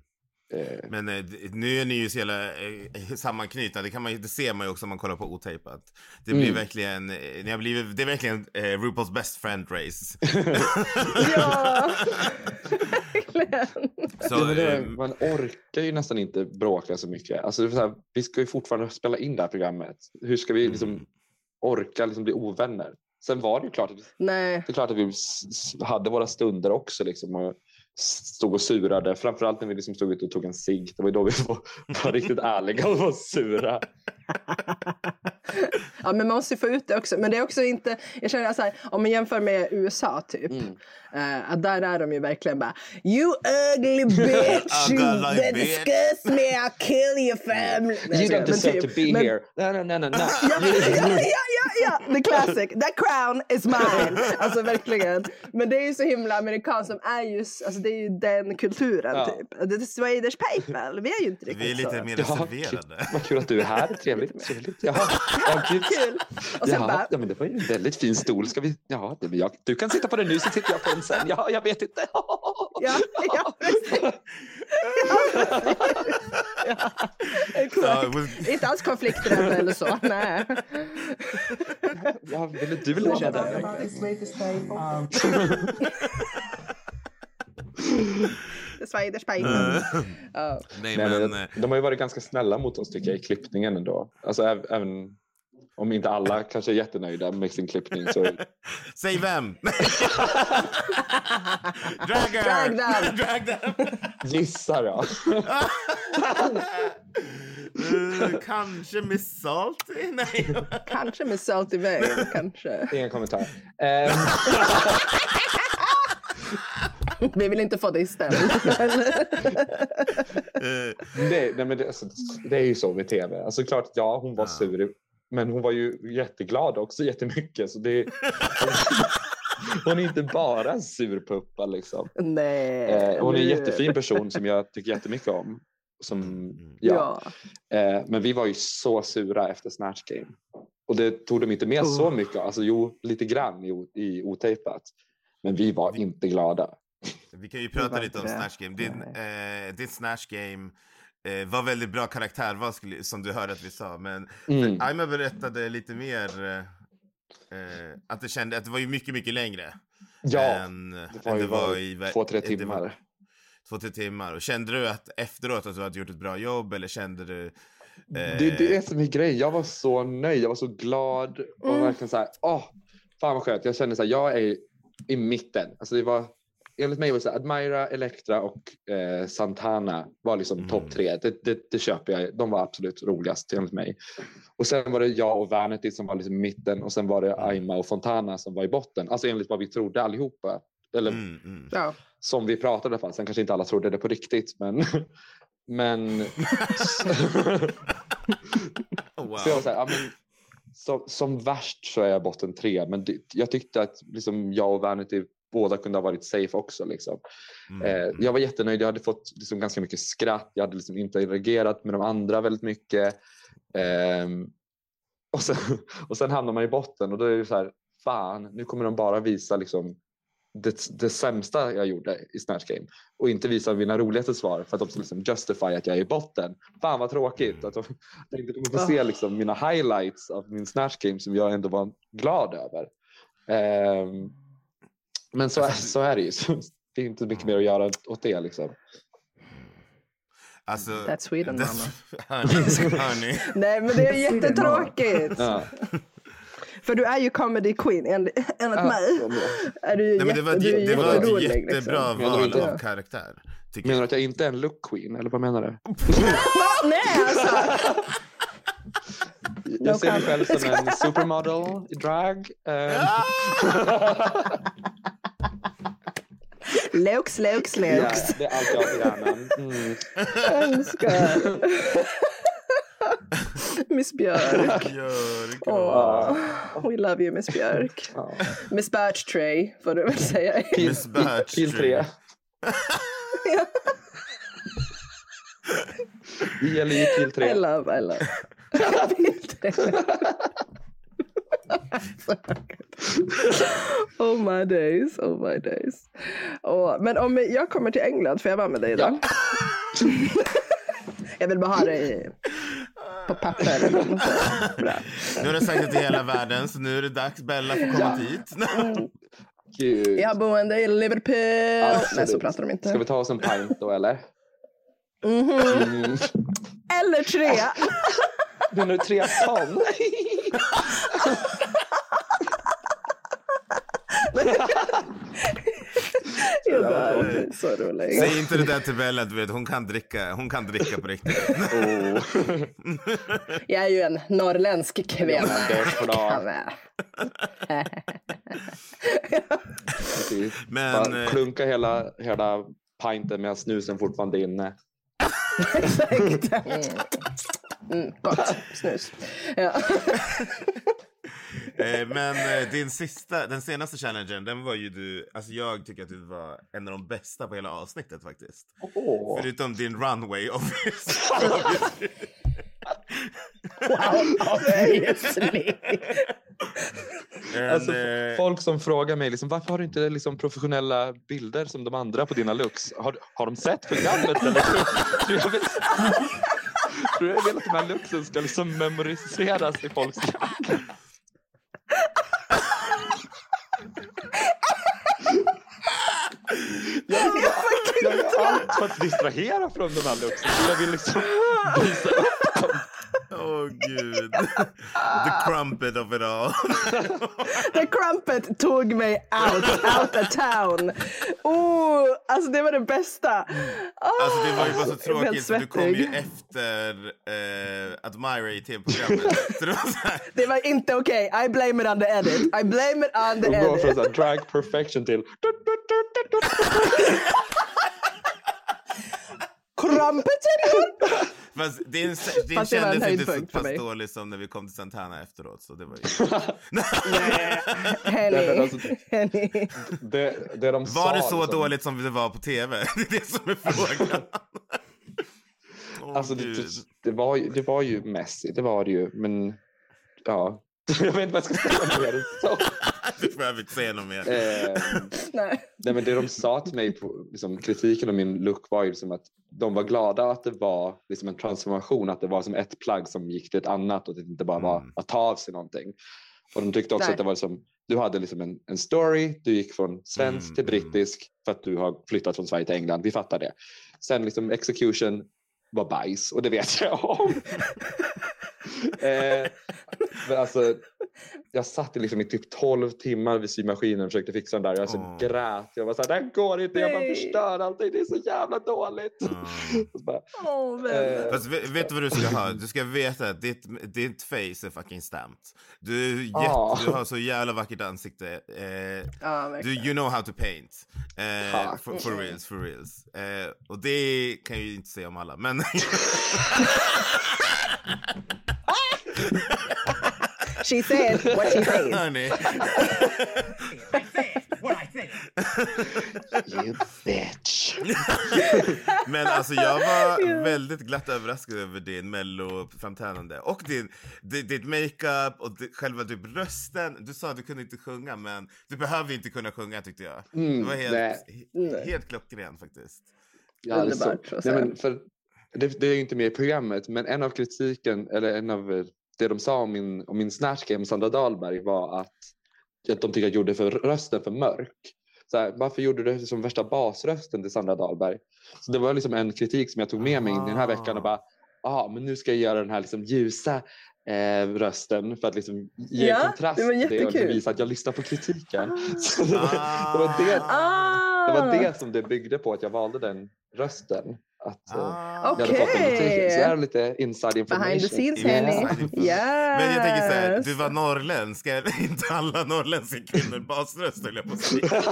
Men eh, nu är ni ju så jävla eh, sammanknutna, det, kan man, ju- det ser man ju också om man kollar på otejpat. Det blir
Mm.
verkligen, eh, ni har blivit, det är verkligen eh, RuPaul's best friend race.
Ja, verkligen.
Ja,
Så,
men det,
eh,
man orkar ju nästan inte bråka så mycket. Alltså, det är så här, vi ska ju fortfarande spela in det här programmet. Hur ska vi liksom
Mm.
orka liksom bli ovänner? Sen var det ju klart att,
Nej.
det är klart att vi hade våra stunder också. Liksom, och stod och surade. Framförallt när vi liksom stod ute och tog en cigg. Det var då vi var, var riktigt ärliga och var sura.
Ja, men man måste ju få ut det också. Men det är också inte, jag känner så här, om man jämför med USA typ.
Mm.
Eh, att där är de ju verkligen bara You ugly bitch, you
bitch."
disgust me, I'll kill your family.
You don't deserve
typ.
to be
Men-
here. No, no, no, no, no.
Ja, ja, ja, ja, ja, the classic. That crown is mine. Alltså verkligen. Men det är ju så himla amerikanskt som är just, alltså det är ju den kulturen
Ja.
typ. The Swedish people, vi är ju inte riktigt
Vi är lite
så.
mer
Ja,
reserverade.
Vad kul att du är här. Trevligt. trevligt. Ja, gud.
Kul. Och sen
Jaha,
bara,
ja, men det var ju en väldigt fin stol. Ska vi... Jaha, det, jag, du kan sitta på den nu så sitter jag på den sen. Ja, jag vet inte.
ja, ja, precis. Ja, exakt.
Ja, it was-
Inte alls konflikträdd eller så. Nej.
Ja, ville du vill ha den?
Nej,
Nej,
men...
men, de har ju varit ganska snälla mot oss tycker jag i klippningen ändå. Alltså äv- även om inte alla kanske är jättenöjda med sin klippning så
Säg vem! Drag her!
Drag them.
Drag them!
gissa då.
Eh, kanske Miss Salty? Nej.
Kanske med Salty Vale, kanske.
Ingen kommentar. Ehm,
Vi vill inte få dig stämd.
Eh,
det, nej, men det, alltså, det är ju så med tv. Alltså klart, ja hon var sur. Men hon var ju jätteglad också jättemycket. Så det, hon är inte bara en surpuppa liksom.
Nej.
Eh, hon är en jättefin person som jag tycker jättemycket om. Som, ja.
Ja.
Eh, men vi var ju så sura efter Snatch Game. Och det tog de inte med så
Oh.
mycket. Alltså jo, lite grann i, i otejpat. Men vi var inte glada.
Vi kan ju prata lite om. Snatch Game. Din, eh, ditt Snatch Game eh, var väldigt bra karaktärval skulle- som du hörde att vi sa. Men
Mm.
Aima berättade lite mer eh, eh, att det kände att det var ju mycket, mycket längre.
Ja,
än,
det var ju
det var i
två, tre
det var-
timmar.
Två, tre timmar. Och kände du att efteråt att du hade gjort ett bra jobb eller kände du... Eh,
Det är det som är grejen. Jag var så nöjd. Jag var så glad. Och
Mm.
verkligen så här, åh, fan vad skönt. Jag kände så här, jag är i mitten. Alltså det var, enligt mig var det så här, Admira, Elektra och eh, Santana var liksom
Mm.
topp tre. Det, det, det köper jag. De var absolut roligast enligt mig. Och sen var det jag och Vanity som var liksom i mitten och sen var det Aima och Fontana som var i botten. Alltså enligt vad vi trodde allihopa. Eller
mm, mm.
Ja.
som vi pratade i alla fall. Sen kanske inte alla trodde det på riktigt. Men, men
wow.
Så jag var så här, ja, men, som, som värst så är jag botten tre, men det, jag tyckte att liksom, jag och Vanity båda kunde ha varit safe också. Liksom.
Mm,
Eh,
mm.
jag var jättenöjd, jag hade fått liksom, ganska mycket skratt, jag hade liksom, interagerat med de andra väldigt mycket. Ehm, och, sen, och sen hamnar man i botten och då är det så här, fan, nu kommer de bara visa liksom, det, det sämsta jag gjorde i Snatch Game och inte visa mina roligaste svar för att de ska liksom justify att jag är i botten. Fan vad tråkigt att de, de inte kommer få se liksom mina highlights av min Snatch Game som jag ändå var glad över. Ehm, men så, är- så är det ju. Så Det är inte mycket mer att göra åt det. Liksom.
Alltså,
That's Sweden,
det-
mamma.
hörni, hörni.
Nej, men det är jättetråkigt.
Ja.
För du är ju comedy queen enligt, enligt mig. Är du ju
Nej, men det var,
jätte- du är
det var ett jättebra
liksom.
Val av karaktär.
Menar du
jag.
att jag inte är en look queen? Eller vad menar du?
Nej, alltså.
Jag ser mig själv som en supermodel i drag.
Looks,
ja,
looks.
det är allt jag har på hjärnan. Mm.
Älskar. Miss Björk.
Björk.
Åh, we love you Miss Björk.
Ja.
Miss Birch Tray får du väl säga.
Miss Birch
Pil
Tree.
3. Det gäller ju pil
I
3.
love, I love. oh my days, oh my days. Åh, men om jag kommer till England, får jag vara med dig då? jag vill bara ha det i, på papper. Bra.
Nu har du sagt det till hela världen, så nu är det dags. Bella får komma hit.
Gud.
Jag har boende i Liverpool.
Absolut.
Nej, så pratar de inte.
Ska vi ta oss en pint då eller?
Mhm.
Mm.
Eller tre.
Menar du tre ton?
Jag så.
Säg inte det där till Bella, du vet, hon kan dricka, hon kan dricka på riktigt.
Oh.
Jag är ju en norrländsk kvinna.
Det är klart. Precis.
Men,
Bara
eh,
klunka hela, hela pinten medan snusen fortfarande är inne.
Exakt. Mm. Mm, gott snus. Ja.
Eh, men eh, din sista, den senaste challengen, den var ju du, alltså jag tycker att du var en av de bästa på hela avsnittet faktiskt.
Åh.
Förutom din runway obviously.
Wow, obviously.
Alltså,
eh,
folk som frågar mig liksom, varför har du inte liksom, professionella bilder som de andra på dina looks? Har, har de sett programmet? Eller? Tror jag vill, tror jag vill att de här looksen ska liksom memoriseras i folks hjärnor. Jag, jag gör allt för att distrahera från de här looksen. Jag vill liksom visa upp dem.
Åh gud. The crumpet of it all.
The Crumpet tog mig out, out of town. Oh, alltså det var det bästa. Oh,
Alltså det var ju bara så
helt
tråkigt för du kom ju efter eh, Admira i tv-programmet. Det var
inte okej. I blame it on the edit. I blame it on the
De går från
edit.
drag perfection till...
Crumpet
fast din, din
Fast det
kändes inte så pass
mig.
dålig som när vi kom till Santana efteråt. Så det var ju...
Nej,
Henny.
alltså,
Henny.
Det, det de sa,
Var det så
liksom,
dåligt som det var på tv? Det är det som är frågan.
Alltså det, det, det, var ju, det var ju Messi, det var det ju. Men ja, jag vet inte vad jag ska säga mer.
Du behöver inte säga något mer.
Eh,
Nej.
nej, men det de sa till mig, på, liksom, kritiken av min look var ju liksom att de var glada att det var liksom en transformation, att det var som ett plagg som gick till ett annat och att det inte bara var
Mm.
att ta av sig någonting. Och de tyckte också
Nej.
att det var som, du hade liksom en, en story, du gick från svensk
Mm,
till
mm.
brittisk för att du har flyttat från Sverige till England, vi fattar det. Sen liksom execution var bajs och det vet jag om. eh, men alltså, jag satt i liksom i typ 12 timmar vid symaskinen och försökte fixa den där. Jag alltså
Åh.
grät. Jag var så här, det här går inte, jag bara
Nej.
förstör allting, det är så jävla dåligt.
Mm.
Så bara,
Åh, vänner.
eh,
Fast vet, du vad du ska ha? Du ska veta att ditt, ditt face är fucking stamped. Du, är jätte,
Ah.
du har så jävla vackert ansikte. Eh,
Ja,
du, you know how to paint. Eh, for, for reals, for reals. Eh, och det kan jag ju inte säga om alla, men...
She said what she said.
Hörni.
you bitch.
Men alltså jag var väldigt glatt överraskad över din melloframträdande och din, di- ditt makeup och di- själva typ rösten. Du sa att du kunde inte sjunga men du behöver inte kunna sjunga tyckte jag.
Mm,
det var helt,
nej.
he- helt klockren faktiskt.
Ja, det, så,
Underbart, att
nej, men för, det, det är ju inte med i programmet, men en av kritiken, eller en av eh, det de sa om min, om min snatch game, Sandra Dahlberg, var att, att de tyckte att jag gjorde för rösten för mörk. Så här, varför gjorde du som värsta basrösten till Sandra Dahlberg? Så det var liksom en kritik som jag tog med mig in i den här veckan och bara, ah, men nu ska jag göra den här liksom ljusa eh, rösten för att liksom ge
Ja,
kontrast
det var
det och visa att jag lyssnar på kritiken. Så det,
Ah.
det, var det,
Ah.
det var det som det byggde på, att jag valde den rösten. Att, eh,
Ah.
jag hade fått
Okej.
kritiken. Så här är lite inside information.
Behind the scenes. Henny. Yes.
Men jag tänker så här, du var norrländsk, är inte alla norrländska kvinnor basröst höll jag på att säga.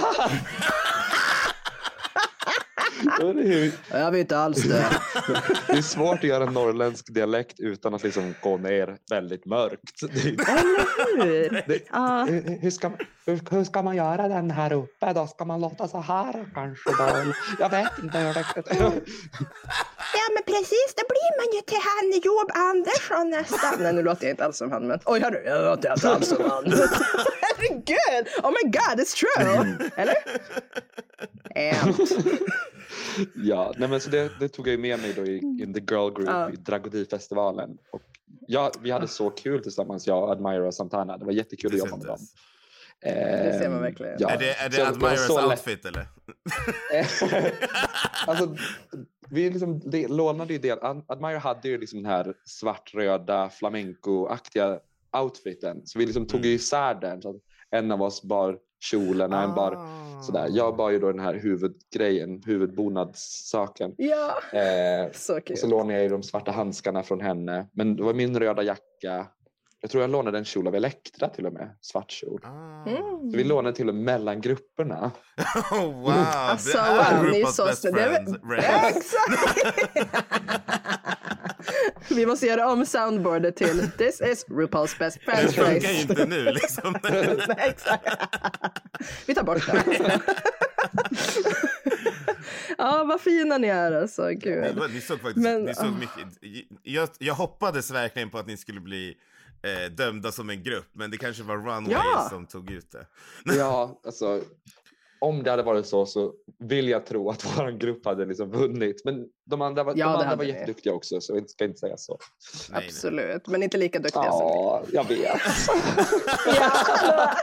Jag vet inte alls det.
det är svårt att göra en norrländsk dialekt utan att liksom gå ner väldigt mörkt.
Eller hur?
det,
Ja.
hur, ska, hur, hur ska man göra den här uppe då? Ska man låta så här kanske? Då? Jag vet inte. Hur det,
Ja men precis, då blir man ju till han Job Andersson nästan. Nej nu låter jag inte alls som han men oj hörru, jag låter inte alls som han. Herregud, oh my god it's true. Eller? And.
ja, nej, men så det, det tog jag ju med mig då i in the girl group
Ja.
i Dragodifestivalen. Och ja, vi hade så kul tillsammans, jag och Admira Santana. Det var jättekul att jobba med dem.
Det ser man verkligen.
Ja.
Är det, är det Admiras outfit eller?
alltså, vi liksom lånade ju del. Ad- Admire hade ju liksom den här svartröda flamenco-aktiga outfiten. Så vi liksom tog
Mm.
ju isär den. Så att en av oss bar kjolen än bara
Ah.
sådär. Jag bar ju då den här huvudgrejen, huvudbonadssaken.
Ja,
Eh,
så kul.
och så lånade jag ju de svarta handskarna från henne. Men det var min röda jacka. Jag tror jag lånade en kjol av Elektra till och med, svart kjol.
Ah.
Mm.
Så vi lånade till och med mellan grupperna.
Oh, wow,
Alltså,
det är
wow, så
best.
Det är exakt! Vi måste göra om soundboardet till This is RuPaul's best
Det
friends
funkar ju
race.
inte nu liksom.
Nej, exakt. Vi tar bort det. ja, vad fina ni är alltså. Gud.
Ni såg faktiskt,
Men,
ni såg
ah.
mycket. Jag, jag hoppades verkligen på att ni skulle bli eh, dömda som en grupp, men det kanske var Runway
Ja.
som tog ut det.
Ja, alltså om det hade varit så så vill jag tro att vår grupp hade liksom vunnit. Men de andra var,
Ja,
de andra var jätteduktiga också så jag ska inte säga så.
Nej, nej.
Absolut, men inte lika duktiga som ni.
Ja, jag vet.
Ja.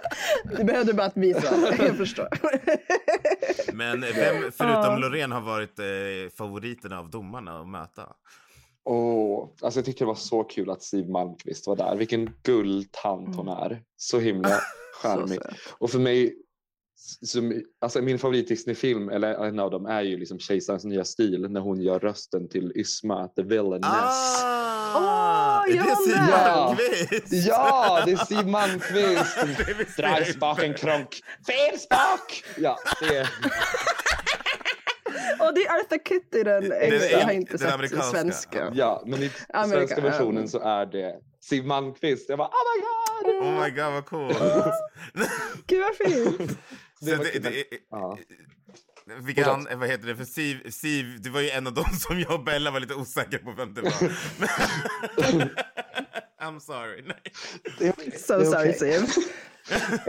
Du behövde bara att visa. Jag förstår.
Men vem förutom
Ja.
Loreen har varit eh, favoriten av domarna att möta?
Åh, alltså jag tycker det var så kul att Siw Malmkvist var där. Vilken guldtant hon är. Så himla charmig. Och för mig, som, alltså min favorit Disney-film, eller en av dem, är ju liksom Kejsarens nya stil när hon gör rösten till Ysma, the villainess.
Ah!
Åh,
är det Siw? Malmkvist?
Ja, det är Siw Malmkvist!
Det visste
Dra
jag
i
inte.
spaken kronk. Fel spak! Ja, det är...
Och det är Arthur Kitty den
Den-
engelska. Jag har
den
inte sett
amerikanska.
svenska.
Ja, men i
Amerika-
svenska versionen så är det Siw Malmkvist. Jag bara, oh my god!
Oh my god vad coolt.
Gud vad fint.
Det var
det, det,
Ja.
vilka
Fortsätt.
han, vad heter det för Siv, Siv, det var ju en av dem som jag och Bella var lite osäkra på vem det var. I'm sorry. Nej.
So sorry
okej.
Siv.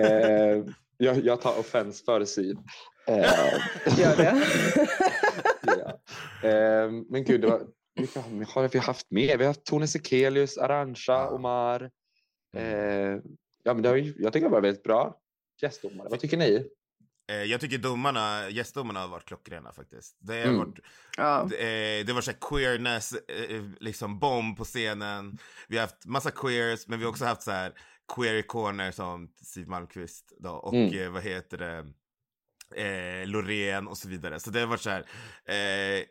Eh, jag, jag tar offense för Siv. Eh,
Gör det.
ja. eh, men gud, det var, vilka har vi haft med? Vi har haft Tone Sekelius, Arantxa, Omar. Eh, ja, men det har, jag tycker det var väldigt bra gästdomare. Vad tycker ni?
Eh, Jag tycker domarna, gästdomarna har varit klockrena faktiskt. Det har
Mm.
varit,
Ja.
eh, det var så queerness, eh, liksom bomb på scenen. Vi har haft massa queers, men vi har också haft så här queer-ikoner som Siw Malmkvist då, och
Mm.
vad heter det? Eh, Loreen och så vidare. Så det har varit så här eh,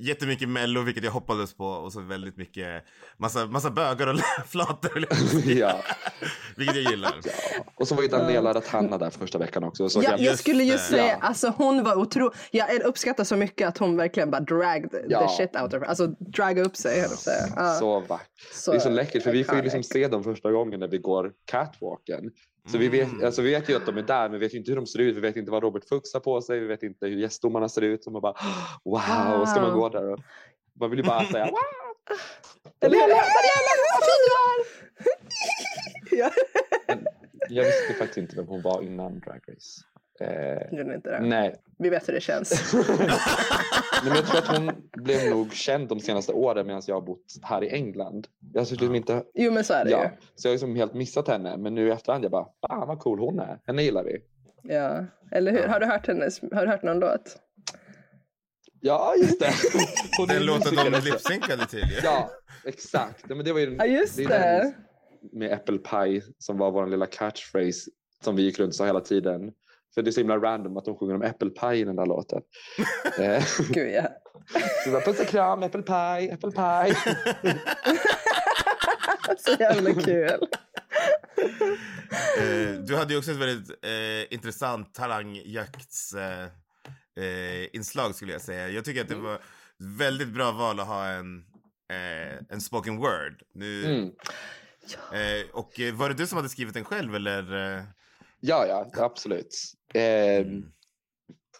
jättemycket mello, vilket jag hoppades på och så väldigt mycket massa, massa bögar och flator.
ja.
Vilket jag gillar.
ja. Och så var ju Daniela Ratana där första veckan också. Så
Ja,
jag,
jag skulle ju säga,
Ja.
alltså hon var otrolig. Jag uppskattar så mycket att hon verkligen bara dragged
Ja.
the shit out of her. Alltså dragga upp sig, höll säga. Ja,
Så vackert. det är så läckert för vi får ju liksom se dem första gången när vi går catwalken. Så vi vet,
Mm.
alltså vi vet ju att de är där men vi vet inte hur de ser ut. Vi vet inte vad Robert Fuchs har på sig. Vi vet inte hur gästdomarna ser ut. Så man bara wow, ska man gå där och man vill ju bara säga wow.
Daniela, Daniela, vad fin du är! ja.
Jag visste faktiskt inte vem hon var innan Drag Race. Eh,
Gjorde inte det?
nej.
Vi vet hur det känns.
nej, men jag tror att hon blev nog känd de senaste åren medan jag har bott här i England. Jag har liksom inte,
Jo men så är det
ja, så jag har liksom helt missat henne. Men nu i efterhand jag bara, fan vad cool hon är. Henne gillar vi.
ju. Ja, eller hur? Har du hört hennes, har du hört någon låt?
Ja, just det. Hon
Den
ju
låten de lipsynkade till ju.
Ja, exakt. Ja, men det var ju
Ja just det.
den med Apple Pie som var vår lilla catchphrase som vi gick runt och sa hela tiden. För det är så himla random att de sjunger om Apple Pie i den där låten. Eh,
Gud ja.
så bara, puss och kram, Apple Pie, Apple Pie.
Så jävla kul.
Eh, du hade ju också ett väldigt eh, intressant talangjakts eh, eh, inslag skulle jag säga. Jag tycker att det
Mm.
var väldigt bra val att ha en, eh, en spoken word. Nu,
Mm.
eh, och var det du som hade skrivit den själv eller?
Ja, ja, absolut. Eh,
mm.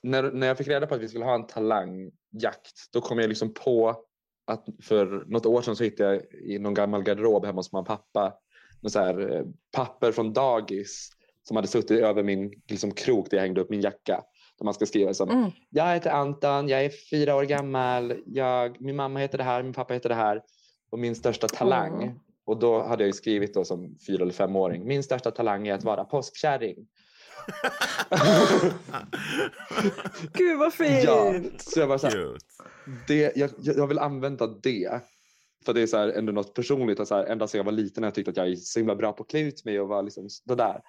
när, när jag fick reda på att vi skulle ha en talangjakt, då kom jag liksom på att för något år sedan så hittade jag i någon gammal garderob hemma hos mamma och pappa någon så här, eh, papper från dagis som hade suttit över min liksom, krok där jag hängde upp min jacka. Där man ska skriva som
Mm.
Jag heter Anton, jag är fyra år gammal, jag, min mamma heter det här, min pappa heter det här och min största talang.
Mm.
Och då hade jag ju skrivit då som fyra eller femåring, min största talang är att vara påskkärring.
Gud vad fint.
Ja, så jag var så här, det, jag, jag vill använda det. För det är så här, ändå något personligt. Så här, ända sedan jag var liten har jag tyckt att jag är så himla bra på att klä ut mig och vara liksom sådär.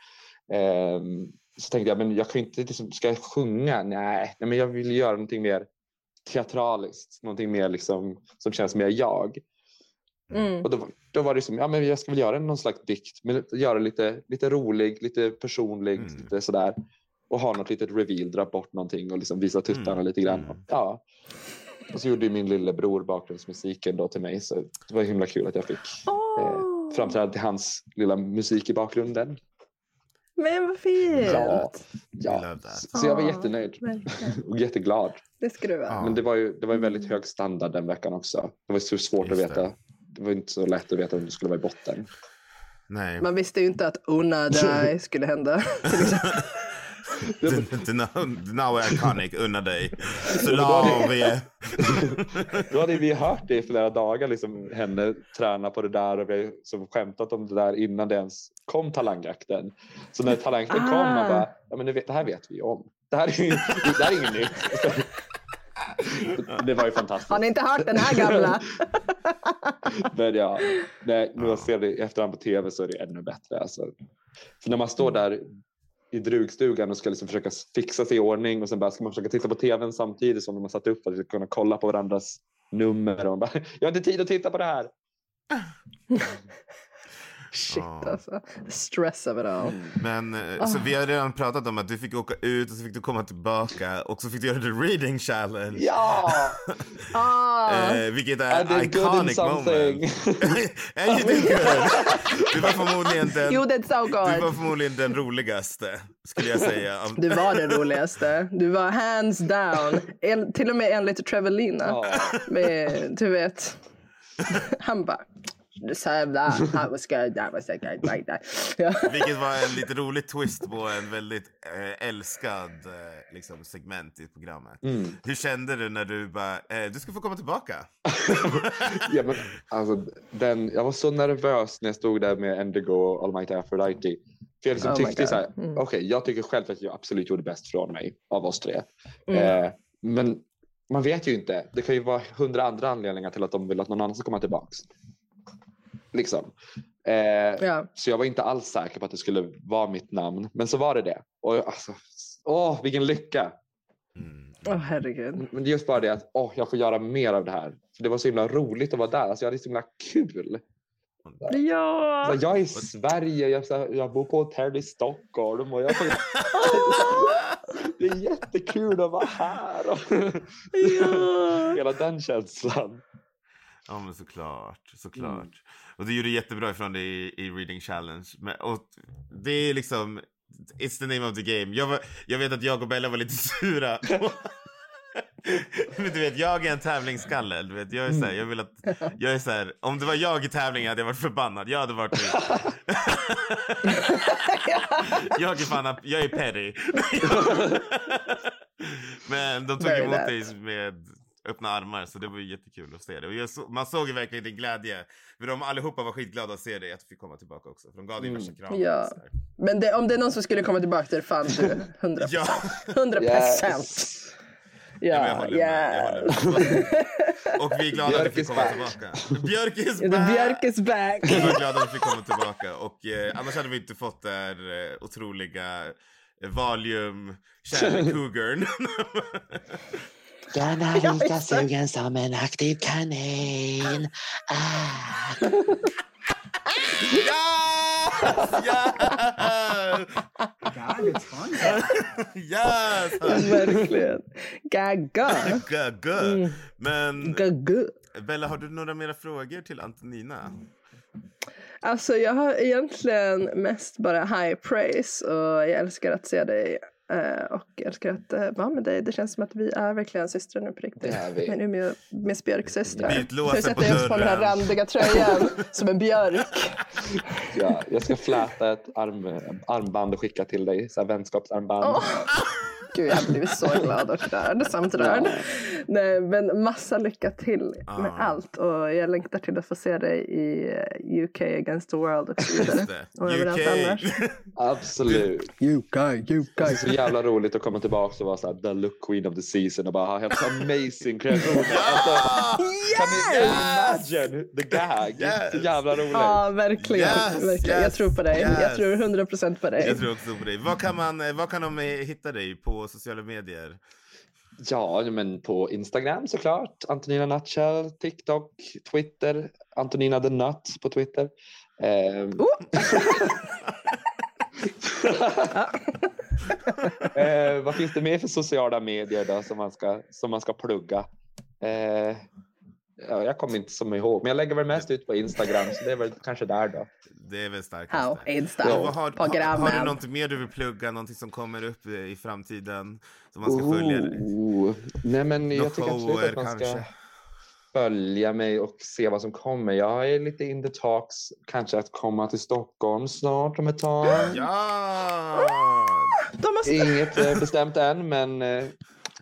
Ehm, så tänkte jag, men jag kan inte, liksom, ska jag sjunga? Nej, nej men jag vill göra någonting mer teatraliskt, någonting mer liksom, som känns mer jag.
Mm.
Och då, då var det som, ja men jag ska väl göra någon slags dikt, men göra lite, lite rolig, lite personlig,
Mm.
lite sådär. Och ha något litet reveal, dra bort någonting och liksom visa tuttarna
Mm,
lite grann.
mm.
Ja. Och så gjorde ju min lillebror bakgrundsmusiken då till mig så det var himla kul att jag fick
Åh,
eh, framträda till hans lilla musik i bakgrunden.
Men vad fint!
Ja, ja. Så jag var jättenöjd
verkligen.
och jätteglad.
Det ska du vara.
Men det var ju det var ju väldigt hög standard den veckan också. Det var så svårt
Just
att veta.
det.
Det. var inte så lätt att veta om det skulle vara i botten.
Nej.
Man visste ju inte att unna dig skulle hända.
Now är iconic, unna dig. Slavie.
Då hade vi hört det i flera dagar, liksom, henne träna på det där och vi har som skämtat om det där innan det ens kom talangjakten. Så när talangjakten kom, man
Ah.
bara, ja men det, vet, det här vet vi om. Det här är, det här är inget nytt. Det var ju fantastiskt.
Har ni inte hört den här gamla?
Men ja, nej, när man ser det i efterhand på tv så är det ännu bättre. Alltså. För när man står där i drugstugan och ska liksom försöka fixa sig i ordning och sen bara ska man försöka titta på tvn samtidigt som de har satt upp för att vi ska kunna kolla på varandras nummer. Och bara, jag har inte tid att titta på det här.
Shit
Ja.
alltså. Stress all.
Men eh, så vi har redan pratat om att du fick åka ut och så fick du komma tillbaka och så fick du göra the reading challenge.
Ja!
Ah,
Eh, vilket är
I did good in
iconic moment. And you did good. Du var förmodligen den,
you did so
du var
good.
förmodligen den roligaste, skulle jag säga.
Du var den roligaste. Du var hands down. En, till och med enligt Trevelina.
Ja.
Med, du vet. Han bara. Du sa that, that was good, that was good, there. Ja.
Vilket var en lite rolig twist på en väldigt eh, älskad eh, liksom, segment i programmet.
Mm.
Hur kände du när du bara, eh, du ska få komma tillbaka?
Ja, men, alltså, den, jag var så nervös när jag stod där med Endigo och Almighty Aphrodite. För jag liksom
Oh
tyckte så här,
Mm.
okej, jag tycker själv att jag absolut gjorde bäst från mig av oss tre.
Mm.
Eh, men man vet ju inte. Det kan ju vara hundra andra anledningar till att de vill att någon annan ska komma tillbaks. Liksom. Eh,
Ja.
Så jag var inte alls säker på att det skulle vara mitt namn. Men så var det det. Och alltså, åh, vilken lycka!
Mm.
Åh herregud.
Men just bara det att åh, jag får göra mer av det här. För det var så himla roligt att vara där. Alltså, jag hade så himla kul.
Ja.
Så jag är i Sverige, jag, så jag bor på hotell i Stockholm och jag får... Det är jättekul att vara här. Och
Ja.
Hela den känslan.
Ja men såklart, såklart. Och du gjorde jättebra ifrån dig i, i Reading Challenge. Men, och det är liksom, it's the name of the game. Jag, var, jag vet att jag och Bella var lite sura. Men du vet, jag är en tävlingsskalle. Du vet, jag är så här, jag vill att, jag är så här, om det var jag i tävlingen hade jag varit förbannad. Jag hade varit Jag är fan, jag är petty. Men de tog emot dig med öppna armar så det var ju jättekul att se det. Och jag så, man såg ju verkligen din glädje. För de allihopa var skitglada att se dig, att du fick komma tillbaka också. För de gav dig
Mm.
värsta kramen.
Ja. Men det, om det är någon som skulle komma tillbaka till det fan du. 100
Ja.
100 procent.
Ja, jag
Ja,
håller håller med. Och vi är glada att du fick komma
back.
tillbaka. Björk is back!
Björk is back.
Vi var glada att vi fick komma tillbaka. Och eh, annars hade vi inte fått det här eh, otroliga eh,
Gärna
Ja,
lika sugen som en aktiv kanin. Ah.
yes! Yes! yes!
Verkligen. Gaga.
Gaga. Men
Gaga.
Bella, har du några mera frågor till Antonina?
Alltså jag har egentligen mest bara high praise och jag älskar att se dig och jag älskar att eh, vara med dig. Det känns som att vi är verkligen systrar nu på riktigt.
Det är vi.
Min Umeå Miss Björk-systrar.
Byt låsen
Så jag
på
sätter just på den här randiga tröjan som en björk.
Ja, jag ska fläta ett arm, armband och skicka till dig. Så här vänskapsarmband.
Åh. Gud, jag har blivit så glad och rörd samt rörd. Nej, men massa lycka till med
Ja.
allt och jag längtar till att få se dig i eh, UK against the world och så vidare.
Det.
Och överallt annars.
Absolut.
UK, UK.
Så jävla roligt att komma tillbaka och vara så här, the look queen of the season och bara ha helt amazing kreationer. Alltså, Kan ni imagine the gag?
Yes.
Så jävla roligt.
Ja, verkligen.
Yes,
verkligen. Jag
yes,
tror på dig. Jag
yes.
tror 100% på dig.
Jag tror också på dig. Vad kan, man, eh, vad kan de eh, hitta dig på sociala medier?
Ja, men på Instagram såklart. Antonina Nutshell, TikTok, Twitter. Antonina the Nut på Twitter. Ehm. eh, vad finns det mer för sociala medier då som man ska, som man ska plugga? Eh, ja, jag kommer inte som ihåg, men jag lägger väl mest ut på Instagram så det är väl kanske där då.
Det är väl starkast.
Ja. Insta.
Ja, har, har, har du något mer du vill plugga? Någonting som kommer upp i framtiden? Som man ska följa dig?
Oh. Nej, men jag tycker absolut att man ska
kanske?
följa mig och se vad som kommer. Jag är lite in the talks, kanske att komma till Stockholm snart om ett tag.
Ja!
Inget eh, bestämt än, men eh,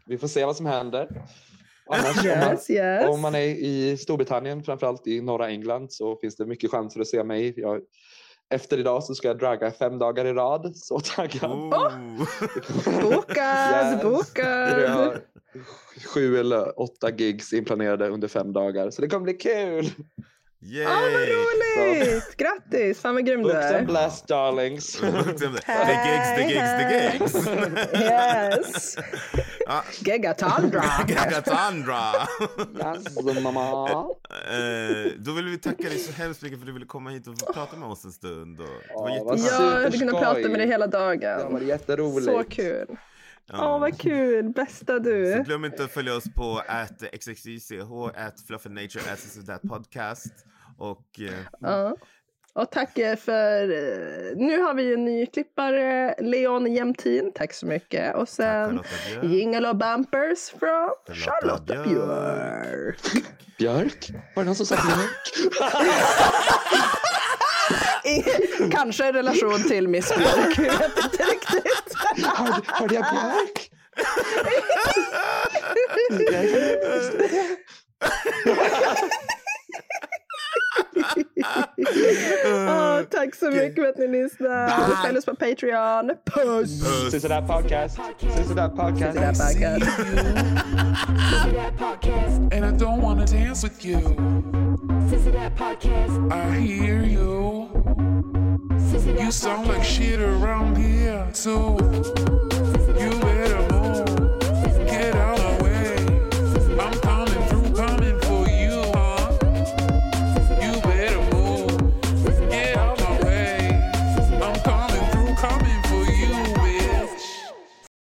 vi får se vad som händer. Annars, om, man,
Yes, yes.
om man är i Storbritannien, framförallt i norra England, så finns det mycket chanser att se mig. Jag, efter idag så ska jag dragga fem dagar i rad. Så taggad.
Oh.
Bokad,
Yes.
bokad.
Sju eller åtta gigs inplanerade under fem dagar, så det kommer bli kul!
Yay!
Ja, vad roligt! Grattis! Fan vad grym du
Books and
är.
bless darlings!
The gigs, the gigs, the gigs.
Yes!
Gagatandra!
yes, mamma!
Eh, då vill vi tacka dig så hemskt mycket för att du ville komma hit och prata med oss en stund. Och det var jättebra.
Ja, jag hade kunnat prata med dig hela
Det var
dagen.
jätteroligt.
Så kul.
Ja.
Åh, vad kul. Bästa
Så
du.
glöm inte att följa oss på at xxych, at fluffernature, at that podcast. Och
Ja. Och tack för... eh, Nu har vi en ny klippare, Leon Jämtin. Tack så mycket. Och sen jingle och bumpers från
Charlotta Björk.
Björk.
Björk? Var det någon som sa björk?
I- Kanske en relation till Miss Björk. Jag vet inte riktigt.
Hörde, hörde jag björk?
Åh, tack så mycket för att ni lyssnar. Följ oss på Patreon. Puss!
Puss.
That Podcast. That Podcast.
That Podcast.
And I don't wanna dance with you.
That Podcast.
I hear you. You sound like shit around here too.